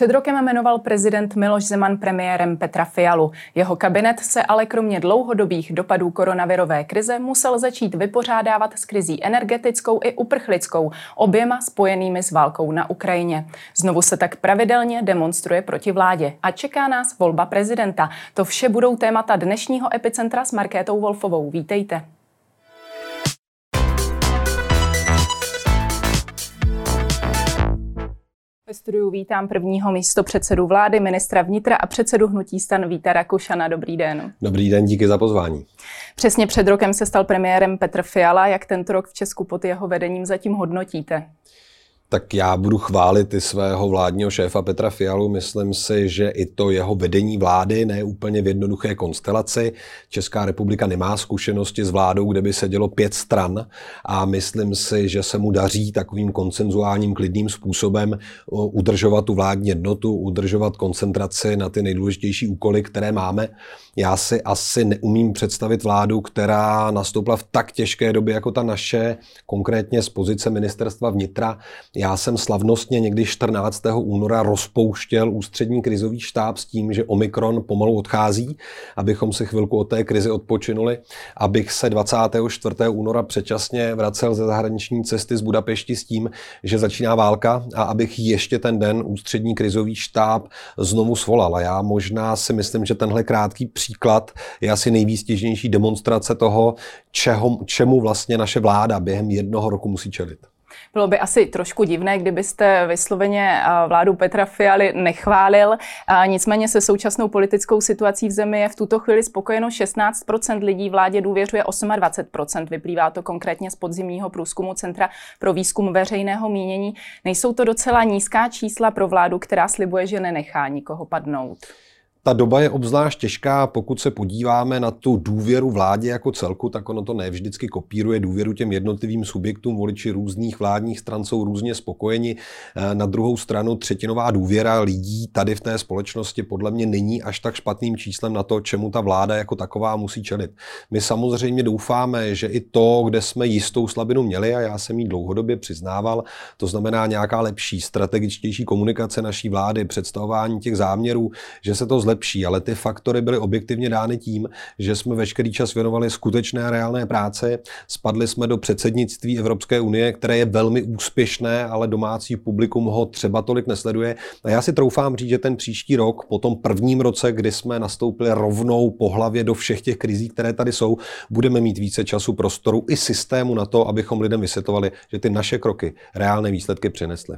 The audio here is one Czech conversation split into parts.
Před rokem jmenoval prezident Miloš Zeman premiérem Petra Fialu. Jeho kabinet se ale kromě dlouhodobých dopadů koronavirové krize musel začít vypořádávat s krizí energetickou i uprchlickou, oběma spojenými s válkou na Ukrajině. Znovu se tak pravidelně demonstruje proti vládě a čeká nás volba prezidenta. To vše budou témata dnešního epicentra s Markétou Wolfovou. Vítejte. Ve studiu vítám prvního místo předsedu vlády, ministra vnitra a předsedu hnutí stan Víta Rakušana. Dobrý den. Dobrý den, díky za pozvání. Přesně před rokem se stal premiérem Petr Fiala. Jak tento rok v Česku pod jeho vedením zatím hodnotíte? Tak já budu chválit i svého vládního šéfa Petra Fialu. Myslím si, že i to jeho vedení vlády ne úplně v jednoduché konstelaci. Česká republika nemá zkušenosti s vládou, kde by sedělo pět stran a myslím si, že se mu daří takovým koncenzuálním klidným způsobem udržovat tu vládní jednotu, udržovat koncentraci na ty nejdůležitější úkoly, které máme. Já si asi neumím představit vládu, která nastoupila v tak těžké době jako ta naše, konkrétně z pozice ministerstva vnitra. Já jsem slavnostně někdy 14. února rozpouštěl ústřední krizový štáb s tím, že Omikron pomalu odchází, abychom si chvilku od té krizi odpočinuli, abych se 24. února předčasně vracel ze zahraniční cesty z Budapešti s tím, že začíná válka a abych ještě ten den ústřední krizový štáb znovu svolal. A já možná si myslím, že tenhle krátký příklad je asi nejvýstěžnější demonstrace toho, čeho, čemu vlastně naše vláda během jednoho roku musí čelit. Bylo by asi trošku divné, kdybyste vysloveně vládu Petra Fialy nechválil. Nicméně se současnou politickou situací v zemi je v tuto chvíli spokojeno 16% lidí, vládě důvěřuje 28% Vyplývá to konkrétně z podzimního průzkumu Centra pro výzkum veřejného mínění. Nejsou to docela nízká čísla pro vládu, která slibuje, že nenechá nikoho padnout? Ta doba je obzvlášť těžká, pokud se podíváme na tu důvěru vládě jako celku, tak ono to ne vždycky kopíruje důvěru těm jednotlivým subjektům. Voliči různých vládních stran jsou různě spokojeni. Eh, na druhou stranu třetinová důvěra lidí tady v té společnosti podle mě není až tak špatným číslem na to, čemu ta vláda jako taková musí čelit. My samozřejmě doufáme, že i to, kde jsme jistou slabinu měli, a já jsem ji dlouhodobě přiznával, to znamená nějaká lepší, strategičtější komunikace naší vlády, představování těch záměrů, že se to ale ty faktory byly objektivně dány tím, že jsme veškerý čas věnovali skutečné a reálné práce. Spadli jsme do předsednictví Evropské unie, které je velmi úspěšné, ale domácí publikum ho třeba tolik nesleduje. A já si troufám říct, že ten příští rok, po tom prvním roce, kdy jsme nastoupili rovnou po hlavě do všech těch krizí, které tady jsou, budeme mít více času, prostoru i systému na to, abychom lidem vysvětlovali, že ty naše kroky reálné výsledky přinesly.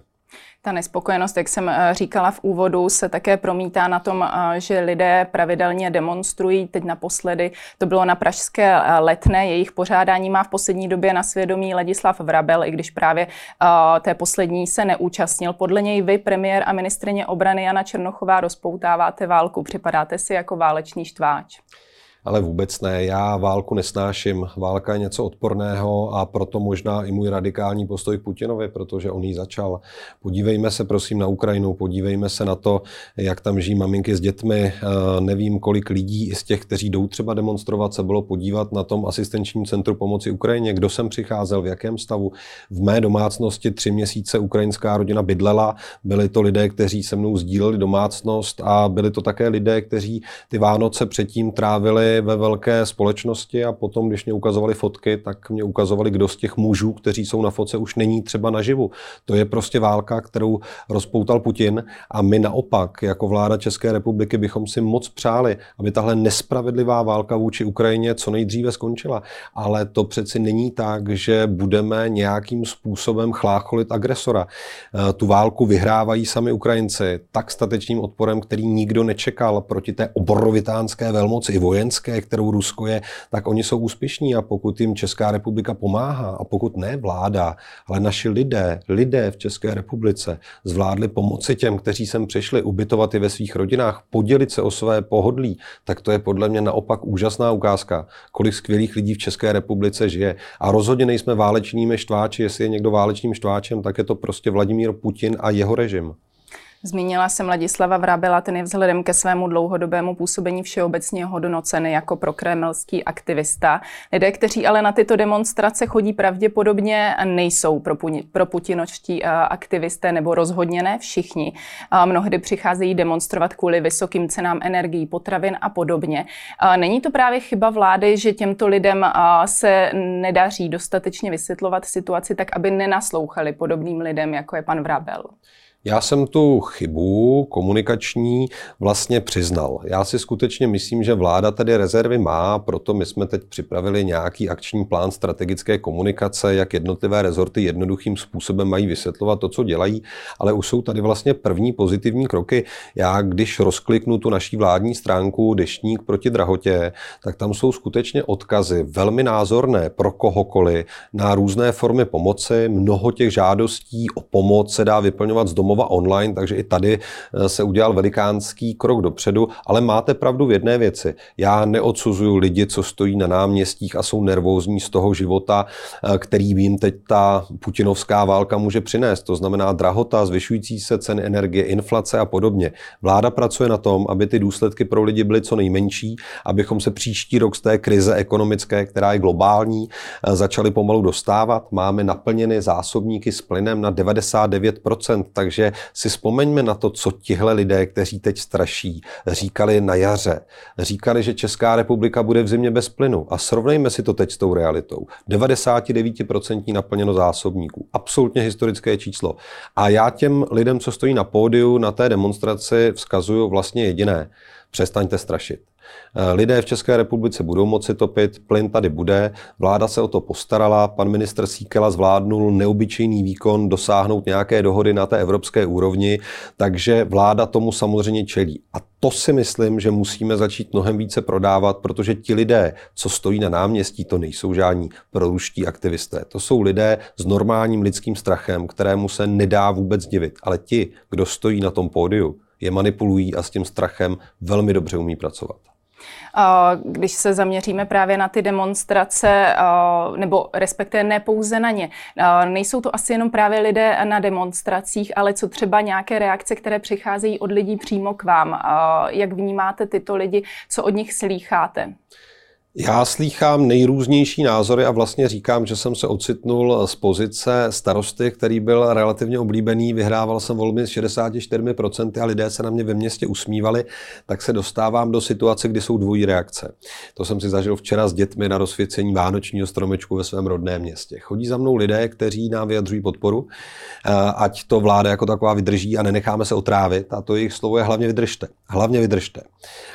Ta nespokojenost, jak jsem eh, říkala v úvodu, se také promítá na tom, eh, že lidé pravidelně demonstrují. Teď naposledy to bylo na Pražské eh, letné. Jejich pořádání má v poslední době na svědomí Ladislav Vrabel, i když právě té poslední se neúčastnil. Podle něj vy, premiér a ministrině obrany Jana Černochová, rozpoutáváte válku. Připadáte si jako válečný štváč? Ale vůbec ne. Já válku nesnáším. Válka je něco odporného a proto možná i můj radikální postoj k Putinovi, protože on ji začal. Podívejme se prosím na Ukrajinu, podívejme se na to, jak tam žijí maminky s dětmi. Eh, nevím, kolik lidí i z těch, kteří jdou třeba demonstrovat, se bylo podívat na tom asistenčním centru pomoci Ukrajině, kdo sem přicházel, v jakém stavu. V mé domácnosti tři měsíce ukrajinská rodina bydlela. Byli to lidé, kteří se mnou sdíleli domácnost a byli to také lidé, kteří ty Vánoce předtím trávili ve velké společnosti a potom, když mě ukazovali fotky, tak mě ukazovali, kdo z těch mužů, kteří jsou na fotce, už není třeba naživu. To je prostě válka, kterou rozpoutal Putin a my naopak, jako vláda České republiky, bychom si moc přáli, aby tahle nespravedlivá válka vůči Ukrajině co nejdříve skončila. Ale to přeci není tak, že budeme nějakým způsobem chlácholit agresora. Eh, tu válku vyhrávají sami Ukrajinci tak statečným odporem, který nikdo nečekal proti té obrovitánské velmoci i vojenské vojenské, kterou Rusko je, tak oni jsou úspěšní a pokud jim Česká republika pomáhá a pokud ne vláda, ale naši lidé, lidé v České republice zvládli pomoci těm, kteří sem přišli, ubytovat i ve svých rodinách, podělit se o své pohodlí, tak to je podle mě naopak úžasná ukázka, kolik skvělých lidí v České republice žije. A rozhodně nejsme válečnými štváči, jestli je někdo válečným štváčem, tak je to prostě Vladimír Putin a jeho režim. Zmínila jsem Ladislava Vrábela, ten je vzhledem ke svému dlouhodobému působení všeobecně hodnoceny jako prokremelský aktivista. Lidé, kteří ale na tyto demonstrace chodí pravděpodobně, nejsou pro, pro putinočtí aktivisté nebo rozhodně ne všichni. Mnohdy přicházejí demonstrovat kvůli vysokým cenám energií, potravin a podobně. Není to právě chyba vlády, že těmto lidem se nedaří dostatečně vysvětlovat situaci tak, aby nenaslouchali podobným lidem, jako je pan Vrabel? Já jsem tu chybu komunikační vlastně přiznal. Já si skutečně myslím, že vláda tady rezervy má, proto my jsme teď připravili nějaký akční plán strategické komunikace, jak jednotlivé rezorty jednoduchým způsobem mají vysvětlovat to, co dělají, ale už jsou tady vlastně první pozitivní kroky. Já, když rozkliknu tu naší vládní stránku Deštník proti drahotě, tak tam jsou skutečně odkazy velmi názorné pro kohokoliv na různé formy pomoci. Mnoho těch žádostí o pomoc se dá vyplňovat z domů domova online, takže i tady eh, se udělal velikánský krok dopředu, ale máte pravdu v jedné věci. Já neodsuzuju lidi, co stojí na náměstích a jsou nervózní z toho života, eh, který jim teď ta putinovská válka může přinést. To znamená drahota, zvyšující se ceny energie, inflace a podobně. Vláda pracuje na tom, aby ty důsledky pro lidi byly co nejmenší, abychom se příští rok z té krize ekonomické, která je globální, eh, začali pomalu dostávat. Máme naplněny zásobníky s plynem na 99%, takže takže si vzpomeňme na to, co tihle lidé, kteří teď straší, říkali na jaře. Říkali, že Česká republika bude v zimě bez plynu. A srovnejme si to teď s tou realitou. 99% naplněno zásobníků. Absolutně historické číslo. A já těm lidem, co stojí na pódiu na té demonstraci, vzkazuju vlastně jediné. Přestaňte strašit. Eh, lidé v České republice budou moci topit, plyn tady bude, vláda se o to postarala, pan ministr Síkela zvládnul neobyčejný výkon dosáhnout nějaké dohody na té evropské úrovni, takže vláda tomu samozřejmě čelí. A to si myslím, že musíme začít mnohem více prodávat, protože ti lidé, co stojí na náměstí, to nejsou žádní proruští aktivisté. To jsou lidé s normálním lidským strachem, kterému se nedá vůbec divit. Ale ti, kdo stojí na tom pódiu, je manipulují a s tím strachem velmi dobře umí pracovat. Když se zaměříme právě na ty demonstrace, nebo respektive ne pouze na ně, nejsou to asi jenom právě lidé na demonstracích, ale co třeba nějaké reakce, které přicházejí od lidí přímo k vám. Jak vnímáte tyto lidi, co od nich slýcháte? Já slýchám nejrůznější názory a vlastně říkám, že jsem se ocitnul z pozice starosty, který byl relativně oblíbený, vyhrával jsem volby s 64% a lidé se na mě ve městě usmívali, tak se dostávám do situace, kdy jsou dvojí reakce. To jsem si zažil včera s dětmi na rozsvěcení vánočního stromečku ve svém rodném městě. Chodí za mnou lidé, kteří nám vyjadřují podporu, eh, ať to vláda jako taková vydrží a nenecháme se otrávit. A to jejich slovo je hlavně vydržte. Hlavně vydržte.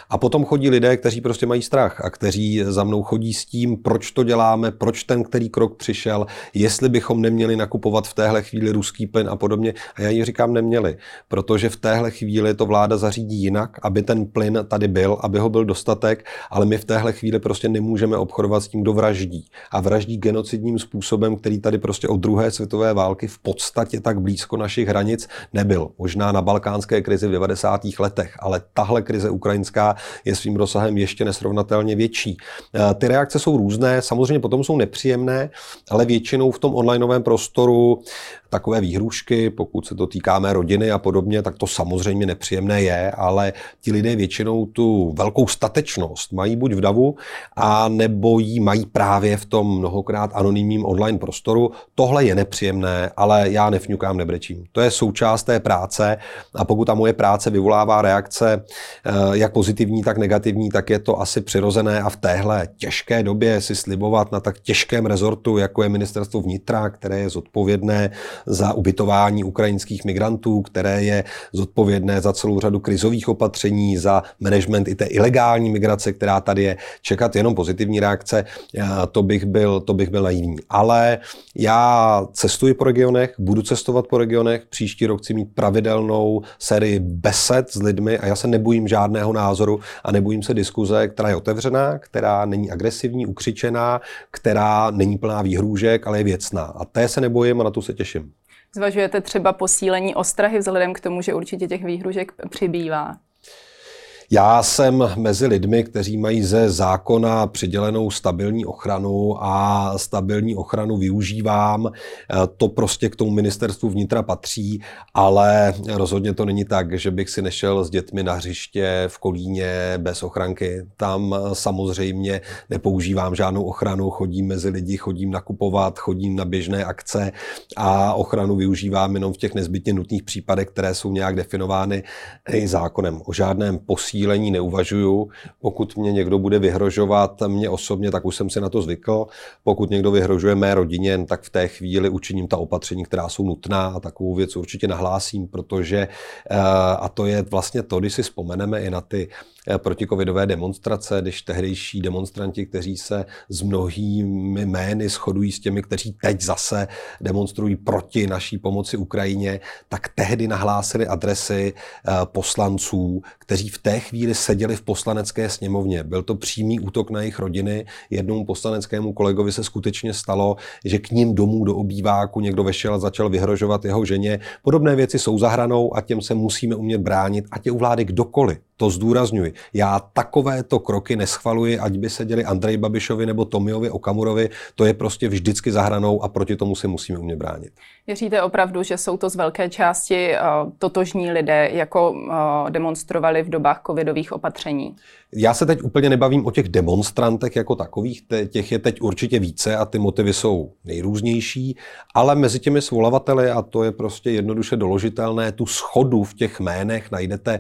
A potom chodí lidé, kteří prostě mají strach a kteří za mnou chodí s tím, proč to děláme, proč ten který krok přišel, jestli bychom neměli nakupovat v téhle chvíli ruský plyn a podobně. A já jí říkám, neměli, protože v téhle chvíli to vláda zařídí jinak, aby ten plyn tady byl, aby ho byl dostatek, ale my v téhle chvíli prostě nemůžeme obchodovat s tím, kdo vraždí. A vraždí genocidním způsobem, který tady prostě od druhé světové války v podstatě tak blízko našich hranic nebyl. Možná na balkánské krizi v 90. letech, ale tahle krize ukrajinská je svým rozsahem ještě nesrovnatelně větší. Eh, ty reakce jsou různé, samozřejmě potom jsou nepříjemné, ale většinou v tom onlineovém prostoru takové výhrušky, pokud se to týká mé rodiny a podobně, tak to samozřejmě nepříjemné je, ale ti lidé většinou tu velkou statečnost mají buď v davu, a nebo ji mají právě v tom mnohokrát anonymním online prostoru. Tohle je nepříjemné, ale já nefňukám, nebrečím. To je součást té práce a pokud ta moje práce vyvolává reakce eh, jak pozitivní, tak negativní, tak je to asi přirozené a v téhle těžké době si slibovat na tak těžkém rezortu, jako je ministerstvo vnitra, které je zodpovědné za ubytování ukrajinských migrantů, které je zodpovědné za celou řadu krizových opatření, za management i té ilegální migrace, která tady je. Čekat jenom pozitivní reakce, to bych byl, to bych byl naivní. Ale já cestuji po regionech, budu cestovat po regionech, příští rok chci mít pravidelnou sérii besed s lidmi a já se nebojím žádného názoru a nebojím se diskuze, která je otevřená, která není agresivní, ukřičená, která není plná výhrůžek, ale je věcná. A té se nebojím a na tu se těším. Zvažujete třeba posílení ostrahy vzhledem k tomu, že určitě těch výhružek přibývá? Já jsem mezi lidmi, kteří mají ze zákona přidělenou stabilní ochranu a stabilní ochranu využívám. To prostě k tomu ministerstvu vnitra patří, ale rozhodně to není tak, že bych si nešel s dětmi na hřiště v Kolíně bez ochranky. Tam samozřejmě nepoužívám žádnou ochranu, chodím mezi lidi, chodím nakupovat, chodím na běžné akce a ochranu využívám jenom v těch nezbytně nutných případech, které jsou nějak definovány i zákonem. O žádném posílení neuvažuju. Pokud mě někdo bude vyhrožovat mě osobně, tak už jsem si na to zvykl. Pokud někdo vyhrožuje mé rodině, tak v té chvíli učiním ta opatření, která jsou nutná a takovou věc určitě nahlásím, protože, eh, a to je vlastně to, když si vzpomeneme i na ty protikovidové demonstrace, když tehdejší demonstranti, kteří se s mnohými jmény shodují s těmi, kteří teď zase demonstrují proti naší pomoci Ukrajině, tak tehdy nahlásili adresy eh, poslanců, kteří v té chvíli seděli v poslanecké sněmovně. Byl to přímý útok na jejich rodiny. Jednomu poslaneckému kolegovi se skutečně stalo, že k ním domů do obýváku někdo vešel a začal vyhrožovat jeho ženě. Podobné věci jsou za hranou a těm se musíme umět bránit, ať je u vlády kdokoliv. To zdůrazňuji. Já takovéto kroky neschvaluji, ať by se děli Andrej Babišovi nebo Tomiovi Okamurovi. To je prostě vždycky zahranou a proti tomu se musíme umět bránit. Věříte opravdu, že jsou to z velké části uh, totožní lidé, jako uh, demonstrovali v dobách covidových opatření? Já se teď úplně nebavím o těch demonstrantech jako takových, těch je teď určitě více a ty motivy jsou nejrůznější, ale mezi těmi svolavateli, a to je prostě jednoduše doložitelné, tu schodu v těch jménech najdete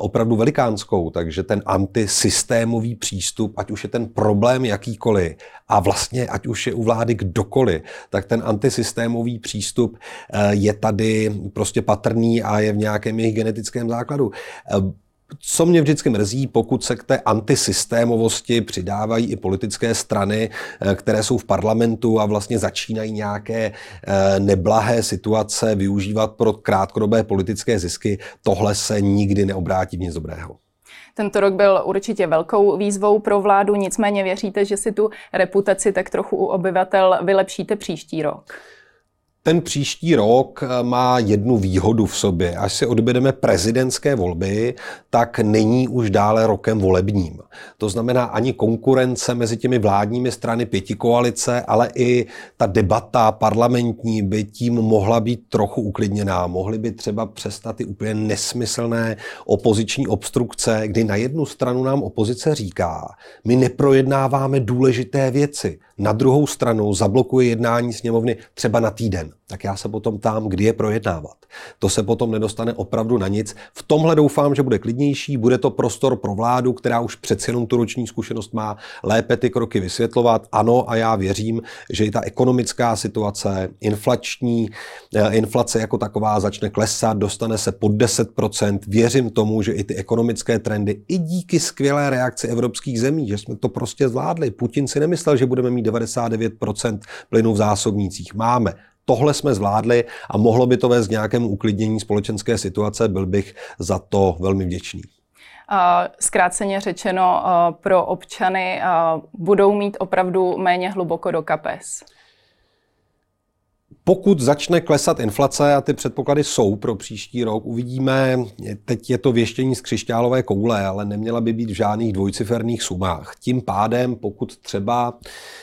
opravdu velikánskou, takže ten antisystémový přístup, ať už je ten problém jakýkoliv a vlastně ať už je u vlády kdokoliv, tak ten antisystémový přístup eh, je tady prostě patrný a je v nějakém jejich genetickém základu. Eh, co mě vždycky mrzí, pokud se k té antisystémovosti přidávají i politické strany, eh, které jsou v parlamentu a vlastně začínají nějaké neblahé situace využívat pro krátkodobé politické zisky, tohle se nikdy neobrátí v nic dobrého. Tento rok byl určitě velkou výzvou pro vládu, nicméně věříte, že si tu reputaci tak trochu u obyvatel vylepšíte příští rok? Ten příští rok eh, má jednu výhodu v sobě. Až si odbědeme prezidentské volby, tak není už dále rokem volebním. To znamená ani konkurence mezi těmi vládními strany pěti koalice, ale i ta debata parlamentní by tím mohla být trochu uklidněná. Mohly by třeba přestat ty úplně nesmyslné opoziční obstrukce, kdy na jednu stranu nám opozice říká, my neprojednáváme důležité věci. Na druhou stranu zablokuje jednání sněmovny třeba na týden tak já se potom tam, kdy je projednávat. To se potom nedostane opravdu na nic. V tomhle doufám, že bude klidnější, bude to prostor pro vládu, která už přeci jenom tu roční zkušenost má lépe ty kroky vysvětlovat. Ano, a já věřím, že i ta ekonomická situace, inflační, eh, inflace jako taková začne klesat, dostane se pod 10%. Věřím tomu, že i ty ekonomické trendy, i díky skvělé reakci evropských zemí, že jsme to prostě zvládli. Putin si nemyslel, že budeme mít 99% plynu v zásobnících. Máme tohle jsme zvládli a mohlo by to vést k nějakému uklidnění společenské situace, byl bych za to velmi vděčný. Zkráceně řečeno, pro občany budou mít opravdu méně hluboko do kapes. Pokud začne klesat inflace a ty předpoklady jsou pro příští rok, uvidíme, teď je to věštění z křišťálové koule, ale neměla by být v žádných dvojciferných sumách. Tím pádem, pokud třeba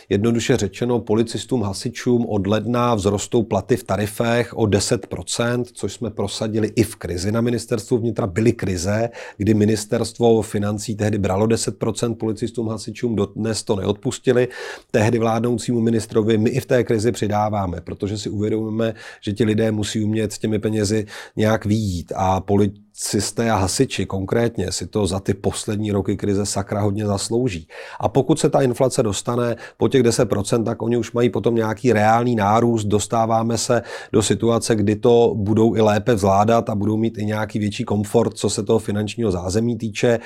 jednoduše řečeno policistům, hasičům od ledna vzrostou platy v tarifech o 10%, což jsme prosadili i v krizi na ministerstvu vnitra, byly krize, kdy ministerstvo financí tehdy bralo 10% policistům, hasičům, dnes to neodpustili, tehdy vládnoucímu ministrovi my i v té krizi přidáváme, protože si uvědomíme, že ti lidé musí umět s těmi penězi nějak výjít a policisté a hasiči konkrétně si to za ty poslední roky krize sakra hodně zaslouží. A pokud se ta inflace dostane po těch 10%, tak oni už mají potom nějaký reálný nárůst, dostáváme se do situace, kdy to budou i lépe zvládat a budou mít i nějaký větší komfort, co se toho finančního zázemí týče.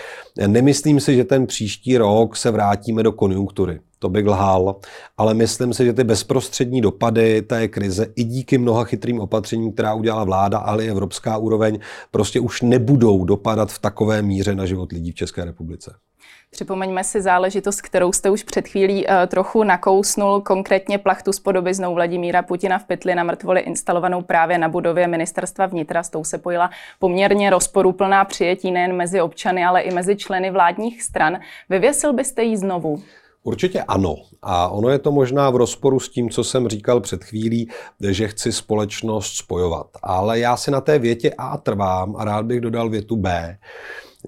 Nemyslím si, že ten příští rok se vrátíme do konjunktury to bych lhal, ale myslím si, že ty bezprostřední dopady té krize i díky mnoha chytrým opatřením, která udělala vláda, ale i evropská úroveň, prostě už nebudou dopadat v takové míře na život lidí v České republice. Připomeňme si záležitost, kterou jste už před chvílí uh, trochu nakousnul, konkrétně plachtu s podobiznou Vladimíra Putina v pytli na mrtvoli instalovanou právě na budově ministerstva vnitra. S tou se pojila poměrně rozporuplná přijetí nejen mezi občany, ale i mezi členy vládních stran. Vyvěsil byste ji znovu? Určitě ano. A ono je to možná v rozporu s tím, co jsem říkal před chvílí, že chci společnost spojovat. Ale já si na té větě A trvám a rád bych dodal větu B.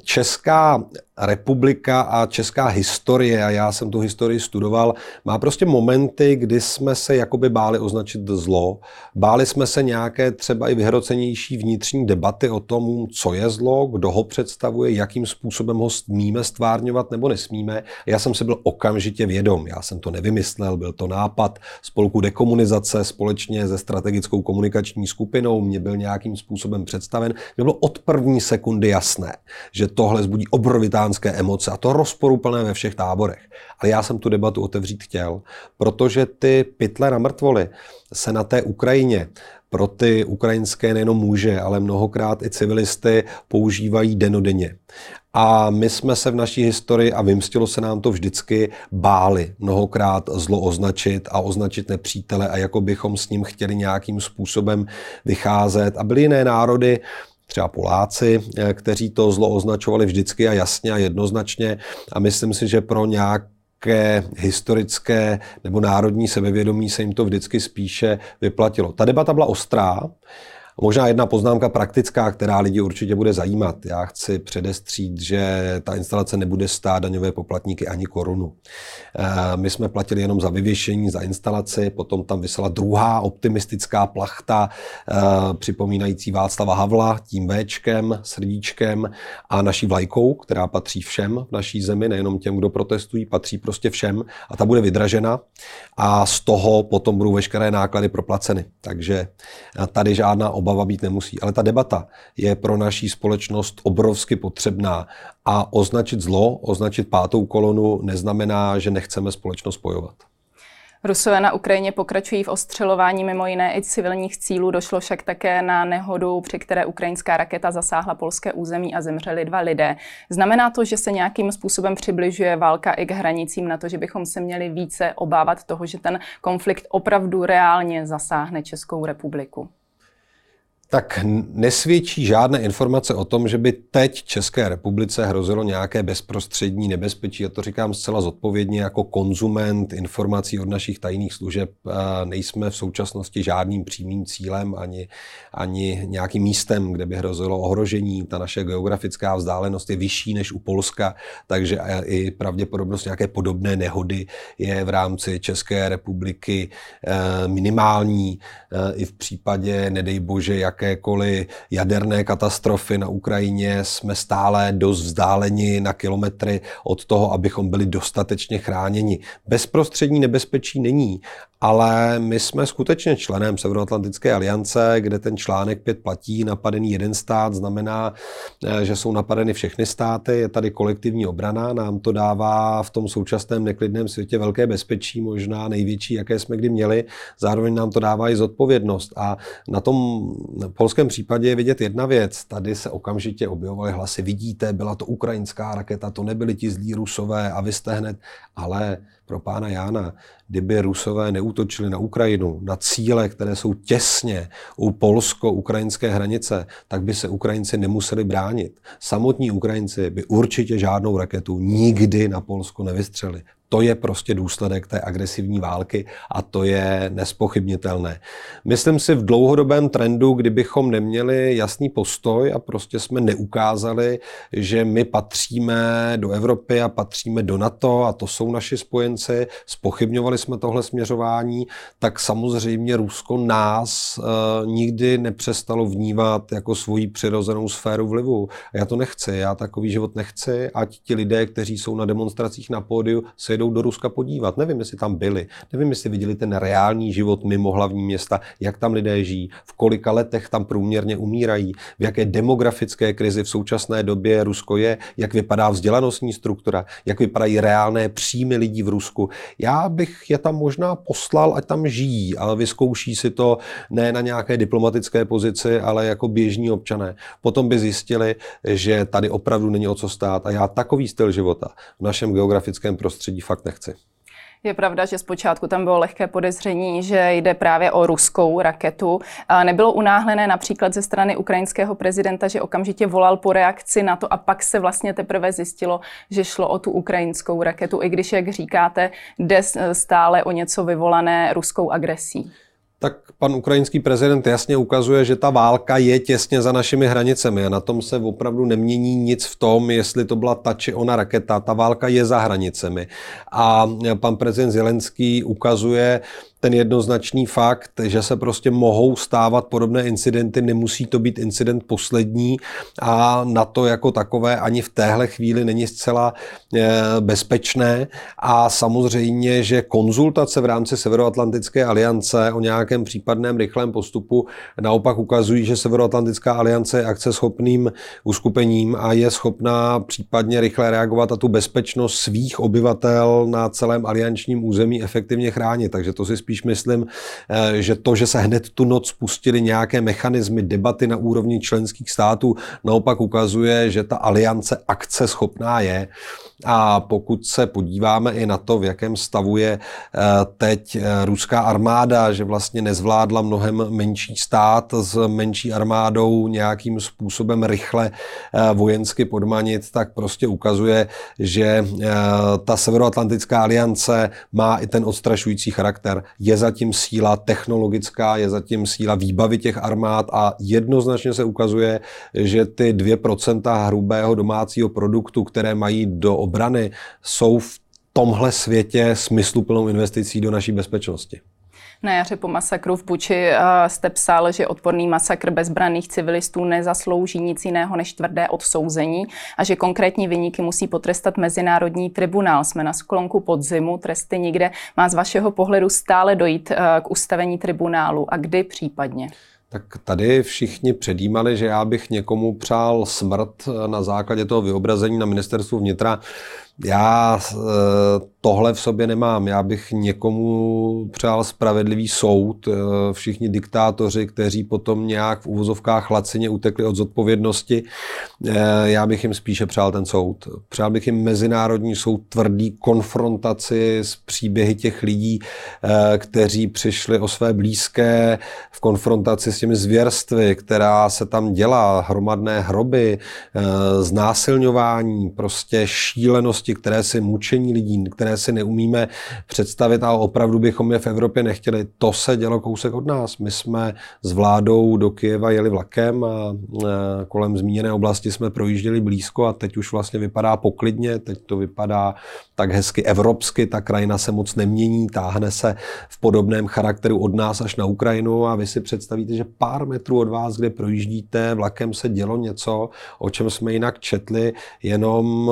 Česká republika a česká historie, a já jsem tu historii studoval, má prostě momenty, kdy jsme se jakoby báli označit zlo. Báli jsme se nějaké třeba i vyhrocenější vnitřní debaty o tom, co je zlo, kdo ho představuje, jakým způsobem ho smíme stvárňovat nebo nesmíme. Já jsem si byl okamžitě vědom, já jsem to nevymyslel, byl to nápad spolku dekomunizace společně se strategickou komunikační skupinou, mě byl nějakým způsobem představen. Mě bylo od první sekundy jasné, že tohle zbudí obrovitá velikánské emoce a to rozporuplné ve všech táborech. Ale já jsem tu debatu otevřít chtěl, protože ty pytle na mrtvoli se na té Ukrajině pro ty ukrajinské nejenom muže, ale mnohokrát i civilisty používají denodenně. A my jsme se v naší historii, a vymstilo se nám to vždycky, báli mnohokrát zlo označit a označit nepřítele a jako bychom s ním chtěli nějakým způsobem vycházet. A byly jiné národy, třeba Poláci, eh, kteří to zlo označovali vždycky a jasně a jednoznačně. A myslím si, že pro nějaké historické nebo národní sebevědomí se jim to vždycky spíše vyplatilo. Ta debata byla ostrá, Možná jedna poznámka praktická, která lidi určitě bude zajímat. Já chci předestřít, že ta instalace nebude stát daňové poplatníky ani korunu. Eh, my jsme platili jenom za vyvěšení, za instalaci, potom tam vysela druhá optimistická plachta, eh, připomínající Václava Havla tím Včkem, srdíčkem a naší vlajkou, která patří všem v naší zemi, nejenom těm, kdo protestují, patří prostě všem a ta bude vydražena a z toho potom budou veškeré náklady proplaceny. Takže tady žádná obava být nemusí. Ale ta debata je pro naší společnost obrovsky potřebná a označit zlo, označit pátou kolonu neznamená, že nechceme společnost spojovat. Rusové na Ukrajině pokračují v ostřelování mimo jiné i civilních cílů. Došlo však také na nehodu, při které ukrajinská raketa zasáhla polské území a zemřeli dva lidé. Znamená to, že se nějakým způsobem přibližuje válka i k hranicím na to, že bychom se měli více obávat toho, že ten konflikt opravdu reálně zasáhne Českou republiku? Tak nesvědčí žádné informace o tom, že by teď České republice hrozilo nějaké bezprostřední nebezpečí. Já to říkám zcela zodpovědně jako konzument informací od našich tajných služeb. Nejsme v současnosti žádným přímým cílem ani, ani nějakým místem, kde by hrozilo ohrožení. Ta naše geografická vzdálenost je vyšší než u Polska, takže i pravděpodobnost nějaké podobné nehody je v rámci České republiky eh, minimální. Eh, I v případě, nedej bože, jak jakékoliv jaderné katastrofy na Ukrajině jsme stále dost vzdáleni na kilometry od toho, abychom byli dostatečně chráněni. Bezprostřední nebezpečí není, ale my jsme skutečně členem Severoatlantické aliance, kde ten článek 5 platí, napadený jeden stát znamená, eh, že jsou napadeny všechny státy, je tady kolektivní obrana, nám to dává v tom současném neklidném světě velké bezpečí, možná největší, jaké jsme kdy měli, zároveň nám to dává i zodpovědnost. A na tom polském případě je vidět jedna věc, tady se okamžitě objevovaly hlasy, vidíte, byla to ukrajinská raketa, to nebyli ti zlí rusové a vy jste hned, ale pro pána Jána, kdyby Rusové neútočili na Ukrajinu, na cíle, které jsou těsně u polsko-ukrajinské hranice, tak by se Ukrajinci nemuseli bránit. Samotní Ukrajinci by určitě žádnou raketu nikdy na Polsko nevystřeli. To je prostě důsledek té agresivní války a to je nespochybnitelné. Myslím si v dlouhodobém trendu, kdybychom neměli jasný postoj a prostě jsme neukázali, že my patříme do Evropy a patříme do NATO a to jsou naši spojenci, spochybňovali jsme tohle směřování, tak samozřejmě Rusko nás e, nikdy nepřestalo vnívat jako svoji přirozenou sféru vlivu. Já to nechci, já takový život nechci, ať ti lidé, kteří jsou na demonstracích na pódiu, se přijedou do Ruska podívat. Nevím, jestli tam byli, nevím, jestli viděli ten reálný život mimo hlavní města, jak tam lidé žijí, v kolika letech tam průměrně umírají, v jaké demografické krizi v současné době Rusko je, jak vypadá vzdělanostní struktura, jak vypadají reálné příjmy lidí v Rusku. Já bych je tam možná poslal, ať tam žijí, ale vyzkouší si to ne na nějaké diplomatické pozici, ale jako běžní občané. Potom by zjistili, že tady opravdu není o co stát a já takový styl života v našem geografickém prostředí fakt nechci. Je pravda, že zpočátku tam bylo lehké podezření, že jde právě o ruskou raketu. Nebylo unáhlené například ze strany ukrajinského prezidenta, že okamžitě volal po reakci na to a pak se vlastně teprve zjistilo, že šlo o tu ukrajinskou raketu, i když, jak říkáte, jde stále o něco vyvolané ruskou agresí tak pan ukrajinský prezident jasně ukazuje, že ta válka je těsně za našimi hranicemi a na tom se opravdu nemění nic v tom, jestli to byla ta či ona raketa. Ta válka je za hranicemi. A pan prezident Zelenský ukazuje, ten jednoznačný fakt, že se prostě mohou stávat podobné incidenty, nemusí to být incident poslední a na to jako takové ani v téhle chvíli není zcela eh, bezpečné a samozřejmě, že konzultace v rámci Severoatlantické aliance o nějakém případném rychlém postupu naopak ukazují, že Severoatlantická aliance je akceschopným uskupením a je schopná případně rychle reagovat a tu bezpečnost svých obyvatel na celém aliančním území efektivně chránit. Takže to si spíš spíš myslím, eh, že to, že se hned tu noc spustily nějaké mechanismy debaty na úrovni členských států, naopak ukazuje, že ta aliance akce schopná je. A pokud se podíváme i na to, v jakém stavu je eh, teď eh, ruská armáda, že vlastně nezvládla mnohem menší stát s menší armádou nějakým způsobem rychle vojensky podmanit, tak prostě ukazuje, že ta Severoatlantická aliance má i ten odstrašující charakter je zatím síla technologická, je zatím síla výbavy těch armád a jednoznačně se ukazuje, že ty 2% hrubého domácího produktu, které mají do obrany, jsou v tomhle světě smysluplnou investicí do naší bezpečnosti. Na jaře po masakru v Buči eh, jste psal, že odporný masakr bezbraných civilistů nezaslouží nic jiného než tvrdé odsouzení a že konkrétní vyníky musí potrestat Mezinárodní tribunál. Jsme na sklonku podzimu, tresty nikde. Má z vašeho pohledu stále dojít eh, k ustavení tribunálu a kdy případně? Tak tady všichni předjímali, že já bych někomu přál smrt eh, na základě toho vyobrazení na ministerstvu vnitra. Já tohle v sobě nemám. Já bych někomu přál spravedlivý soud. Eh, všichni diktátoři, kteří potom nějak v úvozovkách lacině utekli od zodpovědnosti, eh, já bych jim spíše přál ten soud. Přál bych jim mezinárodní soud tvrdý konfrontaci s příběhy těch lidí, eh, kteří přišli o své blízké v konfrontaci s těmi zvěrstvy, která se tam dělá, hromadné hroby, znásilňování, prostě šílenosti, které si mučení lidí, které si neumíme představit a opravdu bychom je v Evropě nechtěli. To se dělo kousek od nás. My jsme s vládou do Kyjeva jeli vlakem a kolem zmíněné oblasti jsme projížděli blízko a teď už vlastně vypadá poklidně, teď to vypadá tak hezky evropsky, ta krajina se moc nemění, táhne se v podobném charakteru od nás až na Ukrajinu a vy si představíte, že pár metrů od vás, kde projíždíte, vlakem se dělo něco, o čem jsme jinak četli, jenom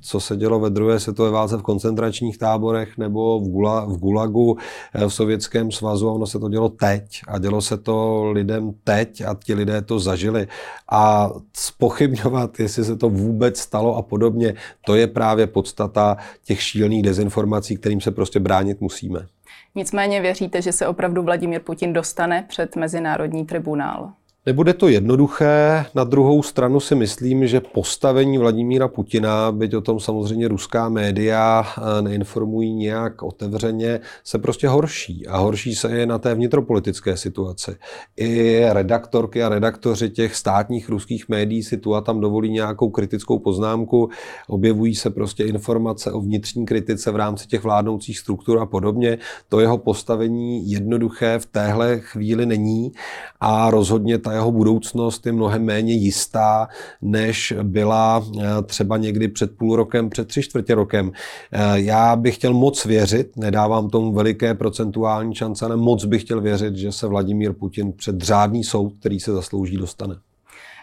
co se dělo ve druhé světové válce v koncentračních táborech nebo v, gula, v Gulagu v Sovětském svazu a ono se to dělo teď a dělo se to lidem teď a ti lidé to zažili a spochybňovat, jestli se to vůbec stalo a podobně, to je právě podstata těch šílených dezinformací, kterým se prostě bránit musíme. Nicméně věříte, že se opravdu Vladimír Putin dostane před Mezinárodní tribunál? Nebude to jednoduché, na druhou stranu si myslím, že postavení Vladimíra Putina, byť o tom samozřejmě ruská média eh, neinformují nějak otevřeně, se prostě horší. A horší se je na té vnitropolitické situaci. I redaktorky a redaktoři těch státních ruských médií si tu a tam dovolí nějakou kritickou poznámku, objevují se prostě informace o vnitřní kritice v rámci těch vládnoucích struktur a podobně. To jeho postavení jednoduché v téhle chvíli není a rozhodně ta jeho budoucnost je mnohem méně jistá, než byla eh, třeba někdy před půl rokem, před tři čtvrtě rokem. Eh, já bych chtěl moc věřit, nedávám tomu veliké procentuální šance, ale moc bych chtěl věřit, že se Vladimír Putin před řádný soud, který se zaslouží, dostane.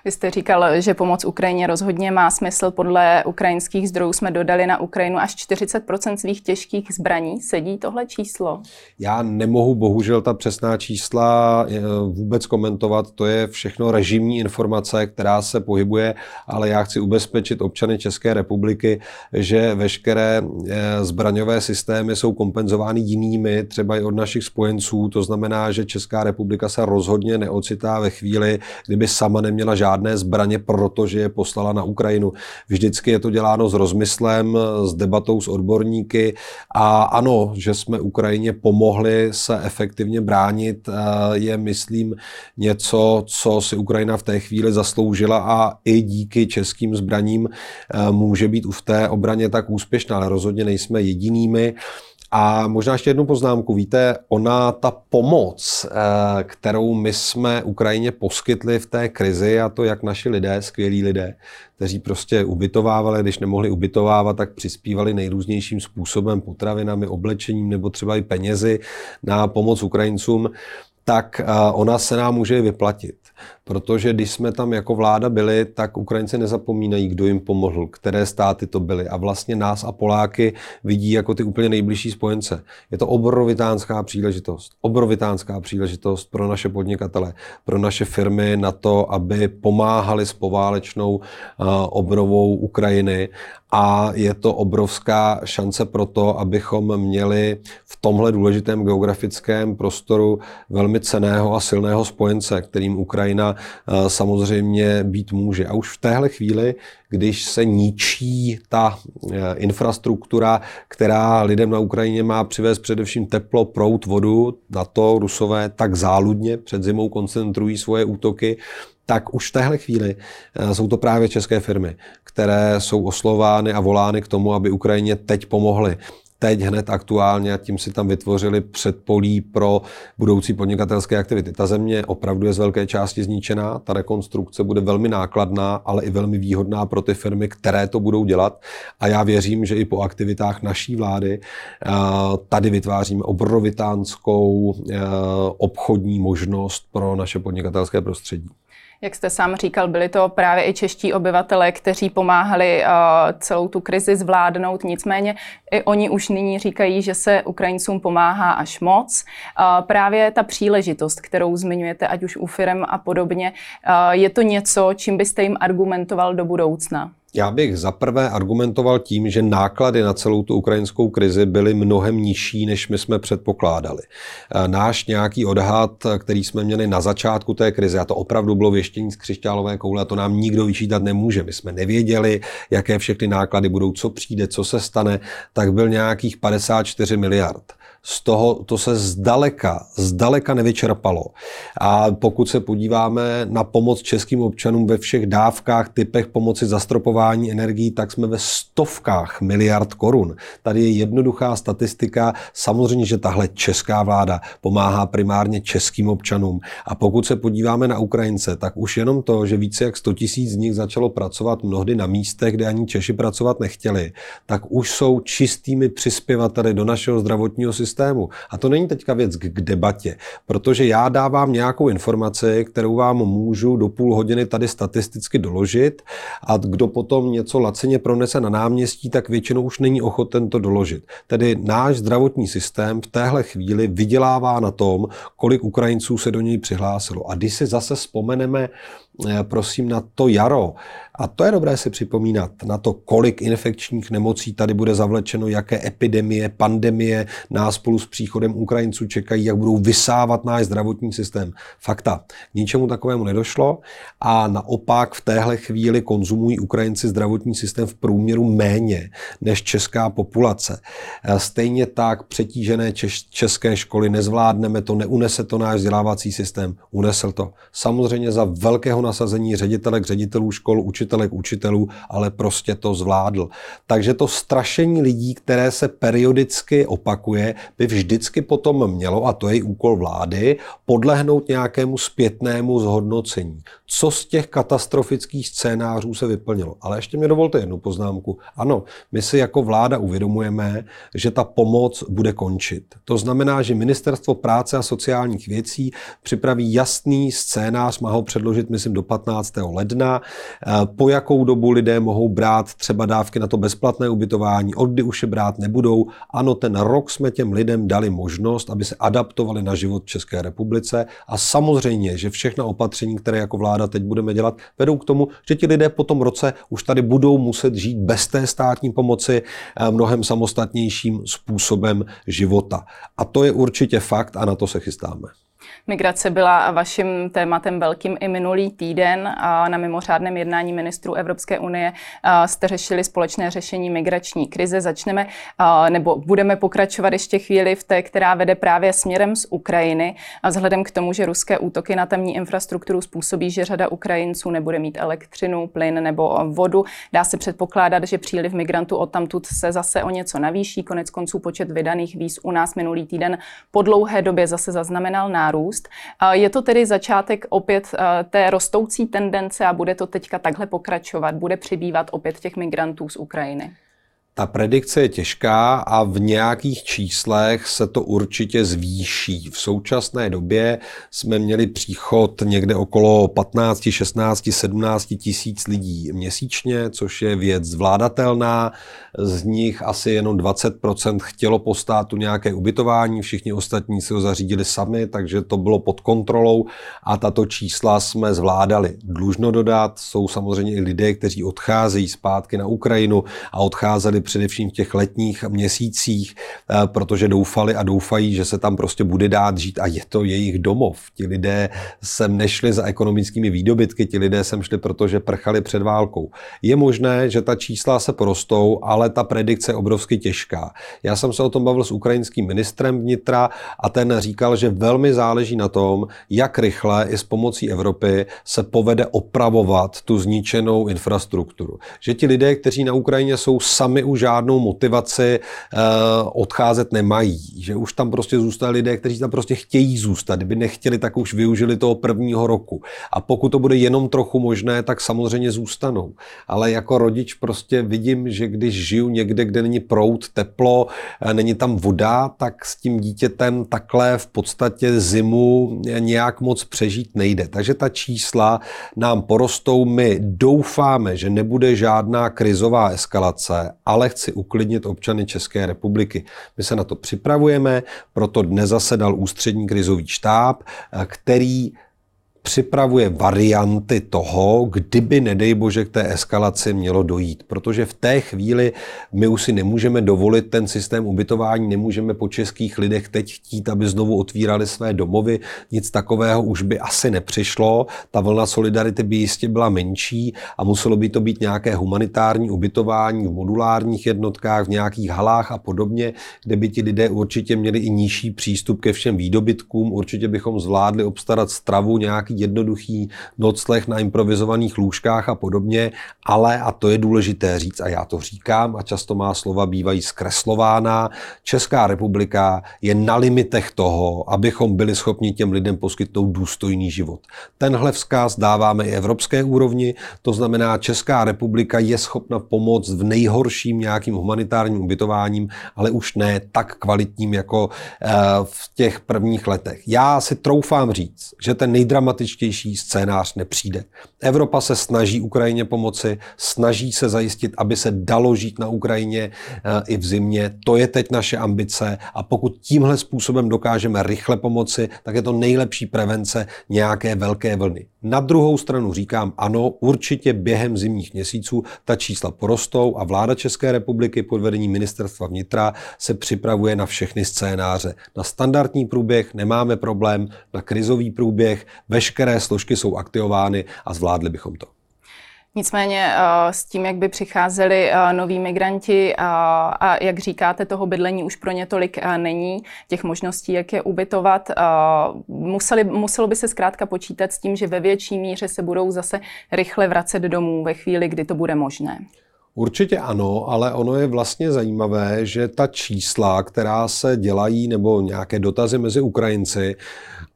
Vy jste říkal, že pomoc Ukrajině rozhodně má smysl. Podle ukrajinských zdrojů jsme dodali na Ukrajinu až 40% svých těžkých zbraní. Sedí tohle číslo? Já nemohu bohužel ta přesná čísla eh, vůbec komentovat. To je všechno režimní informace, která se pohybuje, ale já chci ubezpečit občany České republiky, že veškeré eh, zbraňové systémy jsou kompenzovány jinými, třeba i od našich spojenců. To znamená, že Česká republika se rozhodně neocitá ve chvíli, kdyby sama neměla žádné zbraně, protože je poslala na Ukrajinu. Vždycky je to děláno s rozmyslem, s debatou s odborníky a ano, že jsme Ukrajině pomohli se efektivně bránit, eh, je, myslím, něco, co si Ukrajina v té chvíli zasloužila a i díky českým zbraním eh, může být v té obraně tak úspěšná, ale rozhodně nejsme jedinými. A možná ještě jednu poznámku. Víte, ona ta pomoc, eh, kterou my jsme Ukrajině poskytli v té krizi, a to jak naši lidé, skvělí lidé, kteří prostě ubytovávali, když nemohli ubytovávat, tak přispívali nejrůznějším způsobem potravinami, oblečením nebo třeba i penězi na pomoc Ukrajincům, tak eh, ona se nám může vyplatit. Protože když jsme tam jako vláda byli, tak Ukrajinci nezapomínají, kdo jim pomohl, které státy to byly. A vlastně nás a Poláky vidí jako ty úplně nejbližší spojence. Je to obrovitánská příležitost. Obrovitánská příležitost pro naše podnikatele, pro naše firmy na to, aby pomáhali s poválečnou uh, obrovou Ukrajiny. A je to obrovská šance pro to, abychom měli v tomhle důležitém geografickém prostoru velmi ceného a silného spojence, kterým Ukrajina Samozřejmě být může. A už v téhle chvíli, když se ničí ta eh, infrastruktura, která lidem na Ukrajině má přivést především teplo, prout, vodu, na to rusové tak záludně před zimou koncentrují svoje útoky, tak už v téhle chvíli eh, jsou to právě české firmy, které jsou oslovány a volány k tomu, aby Ukrajině teď pomohly teď hned aktuálně a tím si tam vytvořili předpolí pro budoucí podnikatelské aktivity. Ta země opravdu je z velké části zničená, ta rekonstrukce bude velmi nákladná, ale i velmi výhodná pro ty firmy, které to budou dělat. A já věřím, že i po aktivitách naší vlády eh, tady vytváříme obrovitánskou eh, obchodní možnost pro naše podnikatelské prostředí. Jak jste sám říkal, byli to právě i čeští obyvatele, kteří pomáhali uh, celou tu krizi zvládnout. Nicméně i oni už nyní říkají, že se Ukrajincům pomáhá až moc. Uh, právě ta příležitost, kterou zmiňujete, ať už u firm a podobně, uh, je to něco, čím byste jim argumentoval do budoucna? Já bych zaprvé argumentoval tím, že náklady na celou tu ukrajinskou krizi byly mnohem nižší, než my jsme předpokládali. E, náš nějaký odhad, který jsme měli na začátku té krize, a to opravdu bylo věštění z křišťálové koule, a to nám nikdo vyčítat nemůže. My jsme nevěděli, jaké všechny náklady budou, co přijde, co se stane, tak byl nějakých 54 miliard z toho to se zdaleka, zdaleka nevyčerpalo. A pokud se podíváme na pomoc českým občanům ve všech dávkách, typech pomoci zastropování energií, tak jsme ve stovkách miliard korun. Tady je jednoduchá statistika. Samozřejmě, že tahle česká vláda pomáhá primárně českým občanům. A pokud se podíváme na Ukrajince, tak už jenom to, že více jak 100 tisíc z nich začalo pracovat mnohdy na místech, kde ani Češi pracovat nechtěli, tak už jsou čistými přispěvateli do našeho zdravotního systému systému. A to není teďka věc k debatě, protože já dávám nějakou informaci, kterou vám můžu do půl hodiny tady statisticky doložit a kdo potom něco lacině pronese na náměstí, tak většinou už není ochoten to doložit. Tedy náš zdravotní systém v téhle chvíli vydělává na tom, kolik Ukrajinců se do něj přihlásilo. A když si zase vzpomeneme Eh, prosím na to jaro. A to je dobré si připomínat na to, kolik infekčních nemocí tady bude zavlečeno, jaké epidemie, pandemie nás spolu s příchodem Ukrajinců čekají, jak budou vysávat náš zdravotní systém. Fakta. K ničemu takovému nedošlo a naopak v téhle chvíli konzumují Ukrajinci zdravotní systém v průměru méně než česká populace. Eh, stejně tak přetížené české školy nezvládneme to, neunese to náš vzdělávací systém. Unesl to. Samozřejmě za velkého nasazení ředitelek, ředitelů škol, učitelek, učitelů, ale prostě to zvládl. Takže to strašení lidí, které se periodicky opakuje, by vždycky potom mělo, a to je úkol vlády, podlehnout nějakému zpětnému zhodnocení. Co z těch katastrofických scénářů se vyplnilo? Ale ještě mi dovolte jednu poznámku. Ano, my si jako vláda uvědomujeme, že ta pomoc bude končit. To znamená, že Ministerstvo práce a sociálních věcí připraví jasný scénář, má ho předložit, myslím, do 15. ledna. Po jakou dobu lidé mohou brát třeba dávky na to bezplatné ubytování, od kdy už je brát nebudou. Ano, ten rok jsme těm lidem dali možnost, aby se adaptovali na život v České republice a samozřejmě, že všechna opatření, které jako vláda teď budeme dělat, vedou k tomu, že ti lidé po tom roce už tady budou muset žít bez té státní pomoci eh, mnohem samostatnějším způsobem života. A to je určitě fakt a na to se chystáme. Migrace byla vaším tématem velkým i minulý týden. A na mimořádném jednání ministrů Evropské unie jste řešili společné řešení migrační krize. Začneme nebo budeme pokračovat ještě chvíli v té, která vede právě směrem z Ukrajiny. A vzhledem k tomu, že ruské útoky na tamní infrastrukturu způsobí, že řada Ukrajinců nebude mít elektřinu, plyn nebo vodu, dá se předpokládat, že příliv migrantů odtamtud se zase o něco navýší. Konec konců počet vydaných víz u nás minulý týden po dlouhé době zase zaznamenal nárůst růst. Je to tedy začátek opět eh, té rostoucí tendence a bude to teďka takhle pokračovat? Bude přibývat opět těch migrantů z Ukrajiny? Ta predikce je těžká a v nějakých číslech se to určitě zvýší. V současné době jsme měli příchod někde okolo 15, 16, 17 tisíc lidí měsíčně, což je věc zvládatelná. Z nich asi jenom 20% chtělo po státu nějaké ubytování, všichni ostatní si ho zařídili sami, takže to bylo pod kontrolou a tato čísla jsme zvládali. Dlužno dodat, jsou samozřejmě i lidé, kteří odcházejí zpátky na Ukrajinu a odcházeli především v těch letních měsících, eh, protože doufali a doufají, že se tam prostě bude dát žít a je to jejich domov. Ti lidé sem nešli za ekonomickými výdobytky, ti lidé sem šli, protože prchali před válkou. Je možné, že ta čísla se porostou, ale ta predikce je obrovsky těžká. Já jsem se o tom bavil s ukrajinským ministrem vnitra a ten říkal, že velmi záleží na tom, jak rychle i s pomocí Evropy se povede opravovat tu zničenou infrastrukturu. Že ti lidé, kteří na Ukrajině jsou sami už žádnou motivaci uh, odcházet nemají. Že už tam prostě zůstali lidé, kteří tam prostě chtějí zůstat. Kdyby nechtěli, tak už využili toho prvního roku. A pokud to bude jenom trochu možné, tak samozřejmě zůstanou. Ale jako rodič prostě vidím, že když žiju někde, kde není prout, teplo, eh, není tam voda, tak s tím dítětem takhle v podstatě zimu nějak moc přežít nejde. Takže ta čísla nám porostou. My doufáme, že nebude žádná krizová eskalace, ale chci uklidnit občany České republiky. My se na to připravujeme, proto dnes zasedal ústřední krizový štáb, eh, který připravuje varianty toho, kdyby, nedej bože, k té eskalaci mělo dojít. Protože v té chvíli my už si nemůžeme dovolit ten systém ubytování, nemůžeme po českých lidech teď chtít, aby znovu otvírali své domovy. Nic takového už by asi nepřišlo. Ta vlna solidarity by jistě byla menší a muselo by to být nějaké humanitární ubytování v modulárních jednotkách, v nějakých halách a podobně, kde by ti lidé určitě měli i nižší přístup ke všem výdobytkům. Určitě bychom zvládli obstarat stravu nějaký nějaký jednoduchý nocleh na improvizovaných lůžkách a podobně, ale, a to je důležité říct, a já to říkám, a často má slova bývají zkreslována, Česká republika je na limitech toho, abychom byli schopni těm lidem poskytnout důstojný život. Tenhle vzkaz dáváme i evropské úrovni, to znamená, Česká republika je schopna pomoct v nejhorším nějakým humanitárním ubytováním, ale už ne tak kvalitním jako eh, v těch prvních letech. Já si troufám říct, že ten nejdramatičnější dramatičtější scénář nepřijde. Evropa se snaží Ukrajině pomoci, snaží se zajistit, aby se dalo žít na Ukrajině eh, i v zimě. To je teď naše ambice a pokud tímhle způsobem dokážeme rychle pomoci, tak je to nejlepší prevence nějaké velké vlny. Na druhou stranu říkám, ano, určitě během zimních měsíců ta čísla porostou a vláda České republiky pod vedením ministerstva vnitra se připravuje na všechny scénáře. Na standardní průběh nemáme problém, na krizový průběh veškeré složky jsou aktivovány a zvládli bychom to. Nicméně eh, s tím, jak by přicházeli eh, noví migranti eh, a jak říkáte, toho bydlení už pro ně tolik není, těch možností, jak je ubytovat, museli, muselo by se zkrátka počítat s tím, že ve větší míře se budou zase rychle vracet domů ve chvíli, kdy to bude možné. Určitě ano, ale ono je vlastně zajímavé, že ta čísla, která se dělají, nebo nějaké dotazy mezi Ukrajinci,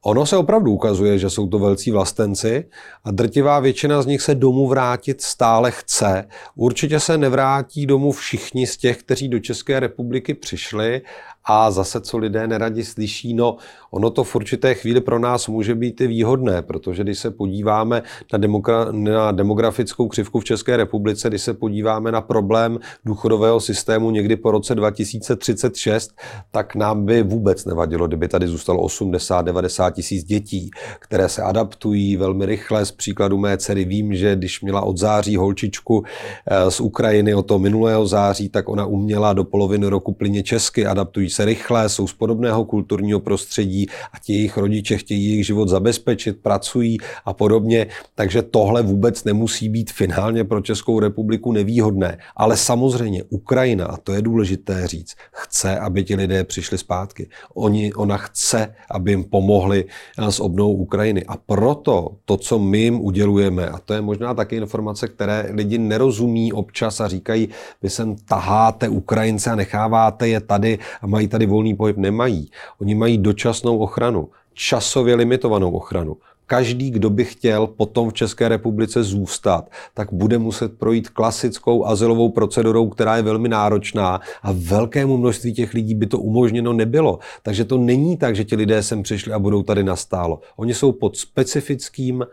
ono se opravdu ukazuje, že jsou to velcí vlastenci a drtivá většina z nich se domů vrátit stále chce. Určitě se nevrátí domů všichni z těch, kteří do České republiky přišli, A zase, co lidé neradi slyší, no ono to v určité chvíli pro nás může být i výhodné, protože když se podíváme na, demogra- na demografickou křivku v České republice, když se podíváme na problém důchodového systému někdy po roce 2036, tak nám by vůbec nevadilo, kdyby tady zůstalo 80-90 tisíc dětí, které se adaptují velmi rychle. Z příkladu mé dcery vím, že když měla od září holčičku eh, z Ukrajiny od toho minulého září, tak ona uměla do poloviny roku plyně česky, adaptují se rychle, jsou z podobného kulturního prostředí a ti jejich rodiče chtějí jejich život zabezpečit, pracují a podobně. Takže tohle vůbec nemusí být finálně pro Českou republiku nevýhodné. Ale samozřejmě Ukrajina, a to je důležité říct, chce, aby ti lidé přišli zpátky. Oni, ona chce, aby jim pomohli eh, s obnovou Ukrajiny. A proto to, co my jim udělujeme, a to je možná taky informace, které lidi nerozumí občas a říkají, vy sem taháte Ukrajince a necháváte je tady a mají tady volný pohyb, nemají. Oni mají dočasnou ochranu, časově limitovanou ochranu. Každý, kdo by chtěl potom v České republice zůstat, tak bude muset projít klasickou azylovou procedurou, která je velmi náročná a velkému množství těch lidí by to umožněno nebylo. Takže to není tak, že ti lidé sem přišli a budou tady nastálo. Oni jsou pod specifickým